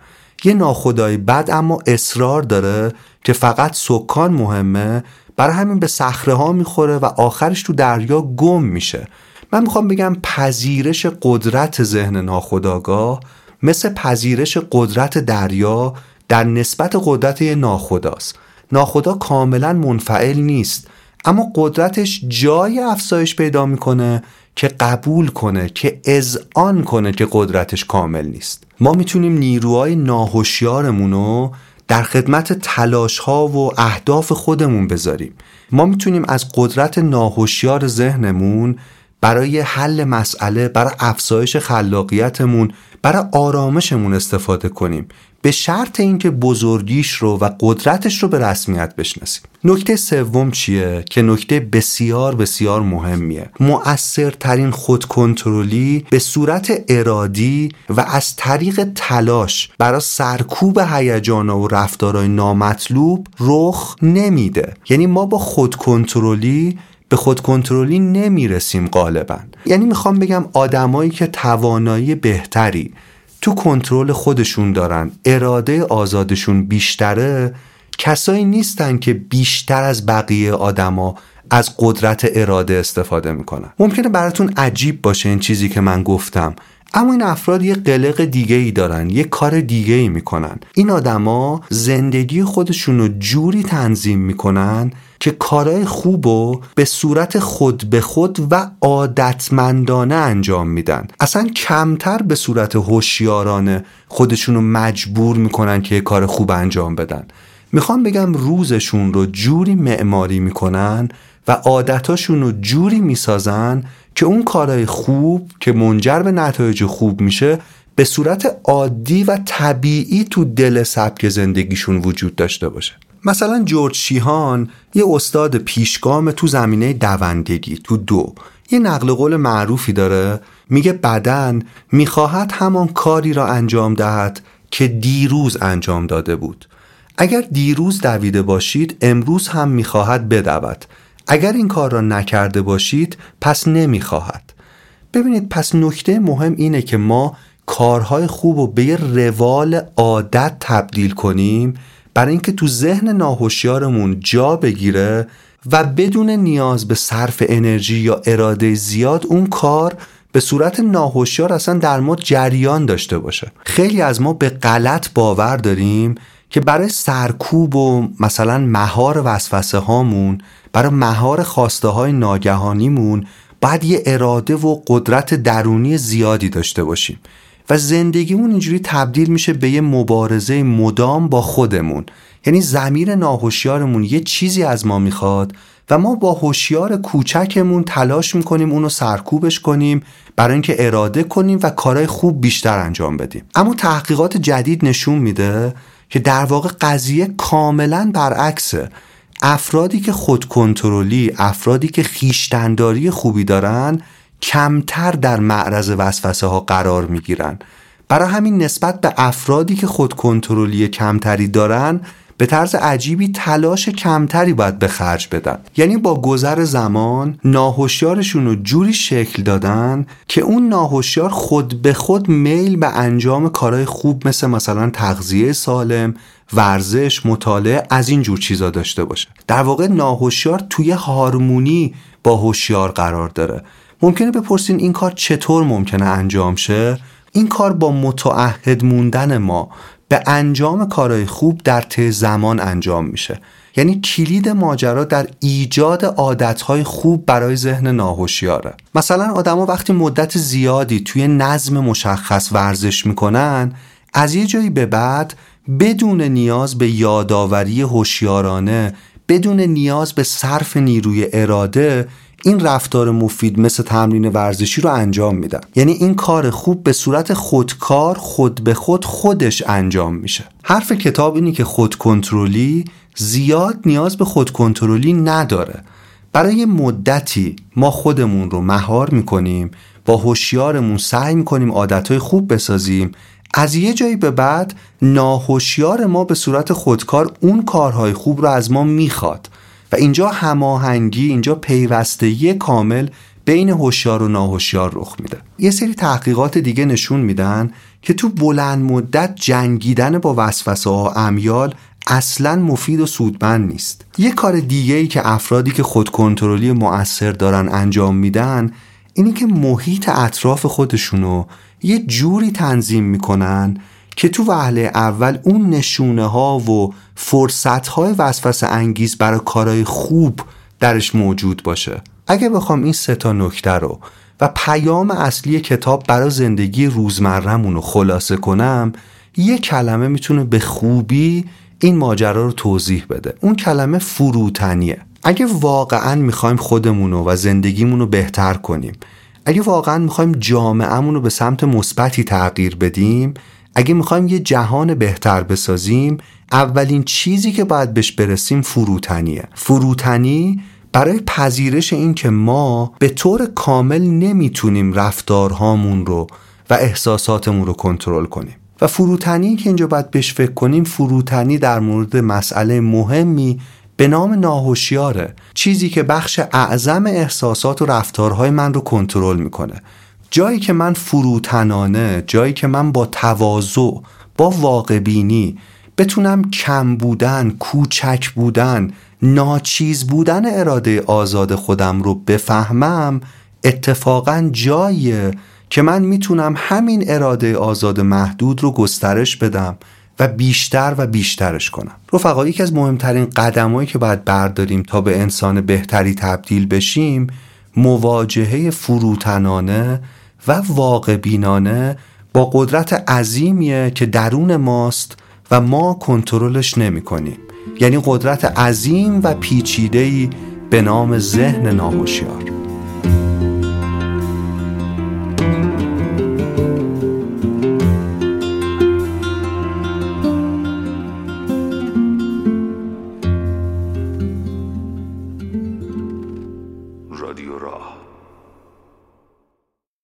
یه ناخدای بد اما اصرار داره که فقط سکان مهمه برای همین به صخره ها می‌خوره و آخرش تو دریا گم میشه. من می‌خوام بگم پذیرش قدرت ذهن ناخداگاه مثل پذیرش قدرت دریا در نسبت قدرت ناخداست. ناخدا کاملا منفعل نیست. اما قدرتش جای افزایش پیدا می‌کنه که قبول کنه که اذعان کنه که قدرتش کامل نیست. ما می‌تونیم نیروهای ناهوشیارمون رو در خدمت تلاش ها و اهداف خودمون بذاریم. ما می‌تونیم از قدرت ناهوشیار ذهنمون برای حل مسئله برای افزایش خلاقیتمون برای آرامشمون استفاده کنیم. به شرط اینکه بزرگیش رو و قدرتش رو به رسمیت بشناسیم. نکته سوم چیه؟ که نکته بسیار بسیار مهمیه. مؤثرترین خودکنترلی به صورت ارادی و از طریق تلاش برای سرکوب هیجان و رفتارهای نامطلوب رخ نمیده. یعنی ما با خودکنترلی به خودکنترلی نمی‌رسیم غالبا. یعنی می‌خوام بگم آدمایی که توانایی بهتری تو کنترل خودشون دارن. اراده آزادشون بیشتره. کسایی نیستن که بیشتر از بقیه آدما از قدرت اراده استفاده می‌کنن. ممکنه براتون عجیب باشه این چیزی که من گفتم. اما این افراد یه قلق دیگه ای دارن یه کار دیگه ای می‌کنن. این آدما زندگی خودشون رو جوری تنظیم می‌کنن که کارهای خوب و به صورت خود به خود و عادتمندانه انجام میدن. اصلا کمتر به صورت هوشیارانه خودشون رو مجبور می‌کنن که کار خوب انجام بدن. می‌خوام بگم روزشون رو جوری معماری می‌کنن و عادتاشون رو جوری می‌سازن که اون کارهای خوب که منجر به نتایج خوب میشه به صورت عادی و طبیعی تو دل سبک زندگیشون وجود داشته باشه. مثلا جورج شیهان یه استاد پیشگام تو زمینه دوندگی تو دو. یه نقل قول معروفی داره میگه بدن می‌خواهد همان کاری را انجام دهد که دیروز انجام داده بود. اگر دیروز دویده باشید امروز هم می‌خواهد بدود. اگر این کار را نکرده باشید پس نمی‌خواهد. ببینید پس نکته مهم اینه که ما کارهای خوب رو به یه روال عادت تبدیل کنیم برای اینکه تو ذهن ناهوشیارمون جا بگیره و بدون نیاز به صرف انرژی یا اراده زیاد اون کار به صورت ناهوشیار اصلا در ما جریان داشته باشه. خیلی از ما به غلط باور داریم که برای سرکوب و مثلا مهار وسوسه هامون برای مهار خواسته های ناگهانیمون باید یه اراده و قدرت درونی زیادی داشته باشیم و زندگیمون اینجوری تبدیل میشه به یه مبارزه مدام با خودمون. یعنی زمیر ناهوشیارمون یه چیزی از ما می‌خواد و ما با هوشیار کوچکمون تلاش می‌کنیم اونو سرکوبش کنیم برای اینکه اراده کنیم و کارهای خوب بیشتر انجام بدیم. اما تحقیقات جدید نشون میده که در واقع قضیه کاملا برعکسه. افرادی که خودکنترلی افرادی که خیشتنداری خوبی دارن کمتر در معرض وسوسه ها قرار می گیرن. برای همین نسبت به افرادی که خودکنترلی کمتری دارن به طرز عجیبی تلاش کمتری باید به خرج بدن یعنی با گذر زمان ناهوشیارشون رو جوری شکل دادن که اون ناهوشیار خود به خود میل به انجام کارهای خوب مثل مثلا تغذیه سالم ورزش مطالعه از این جور چیزا داشته باشه. در واقع ناهوشیار توی هارمونی با هوشیار قرار داره. ممکنه بپرسین این کار چطور ممکنه انجام شه؟ این کار با متعهد موندن ما به انجام کارهای خوب در طی زمان انجام میشه. یعنی کلید ماجرا در ایجاد عادتهای خوب برای ذهن ناهوشیاره. مثلا آدما وقتی مدت زیادی توی نظم مشخص ورزش می‌کنن از یه جایی به بعد بدون نیاز به یادآوری هوشیارانه بدون نیاز به صرف نیروی اراده این رفتار مفید مثل تمرین ورزشی رو انجام میدن. یعنی این کار خوب به صورت خودکار خود به خود خودش انجام میشه. حرف کتاب اینی که خودکنترلی زیاد نیاز به خودکنترلی نداره. برای مدتی ما خودمون رو مهار می‌کنیم با هوشیارمون سعی می‌کنیم عادتهای خوب بسازیم از یه جایی به بعد ناهوشیار ما به صورت خودکار اون کارهای خوب رو از ما می‌خواد. و اینجا هماهنگی اینجا پیوستگی کامل بین هوشیار و ناهوشیار رخ میده. یه سری تحقیقات دیگه نشون میدن که تو بلند مدت جنگیدن با وسوسه ها امیال اصلا مفید و سودمند نیست. یه کار دیگه ای که افرادی که خودکنترلی مؤثر دارن انجام میدن اینی که محیط اطراف خودشونو یه جوری تنظیم می‌کنن که تو وهله اول اون نشونه ها و فرصت های وسوسه انگیز برای کارهای خوب درش موجود باشه. اگه بخوام این سه تا نکته رو و پیام اصلی کتاب برای زندگی روزمرهمون رو خلاصه کنم یه کلمه می‌تونه به خوبی این ماجرا رو توضیح بده. اون کلمه فروتنیه. اگه واقعا می‌خوایم خودمون و زندگیمون رو بهتر کنیم اگه واقعا می‌خوایم جامعهمون رو به سمت مثبتی تغییر بدیم اگه می‌خوایم یه جهان بهتر بسازیم اولین چیزی که باید بهش برسیم فروتنیه. فروتنی برای پذیرش این که ما به طور کامل نمی‌تونیم رفتارهامون رو و احساساتمون رو کنترل کنیم. و فروتنی که اینجا باید بهش فکر کنیم فروتنی در مورد مسئله مهمی به نام ناهوشیاره چیزی که بخش اعظم احساسات و رفتارهای من رو کنترل می‌کنه. جایی که من فروتنانه جایی که من با تواضع با واقع بینی بتونم کم بودن کوچک بودن ناچیز بودن اراده آزاد خودم رو بفهمم اتفاقا جاییه که من می‌تونم همین اراده آزاد محدود رو گسترش بدم. و بیشتر و بیشترش کنم. رفقا یکی از مهمترین قدمهایی که باید برداریم تا به انسان بهتری تبدیل بشیم مواجهه فروتنانه و واقع بینانه با قدرت عظیمیه که درون ماست و ما کنترلش نمی کنیم یعنی قدرت عظیم و پیچیده‌ای به نام ذهن ناهوشیار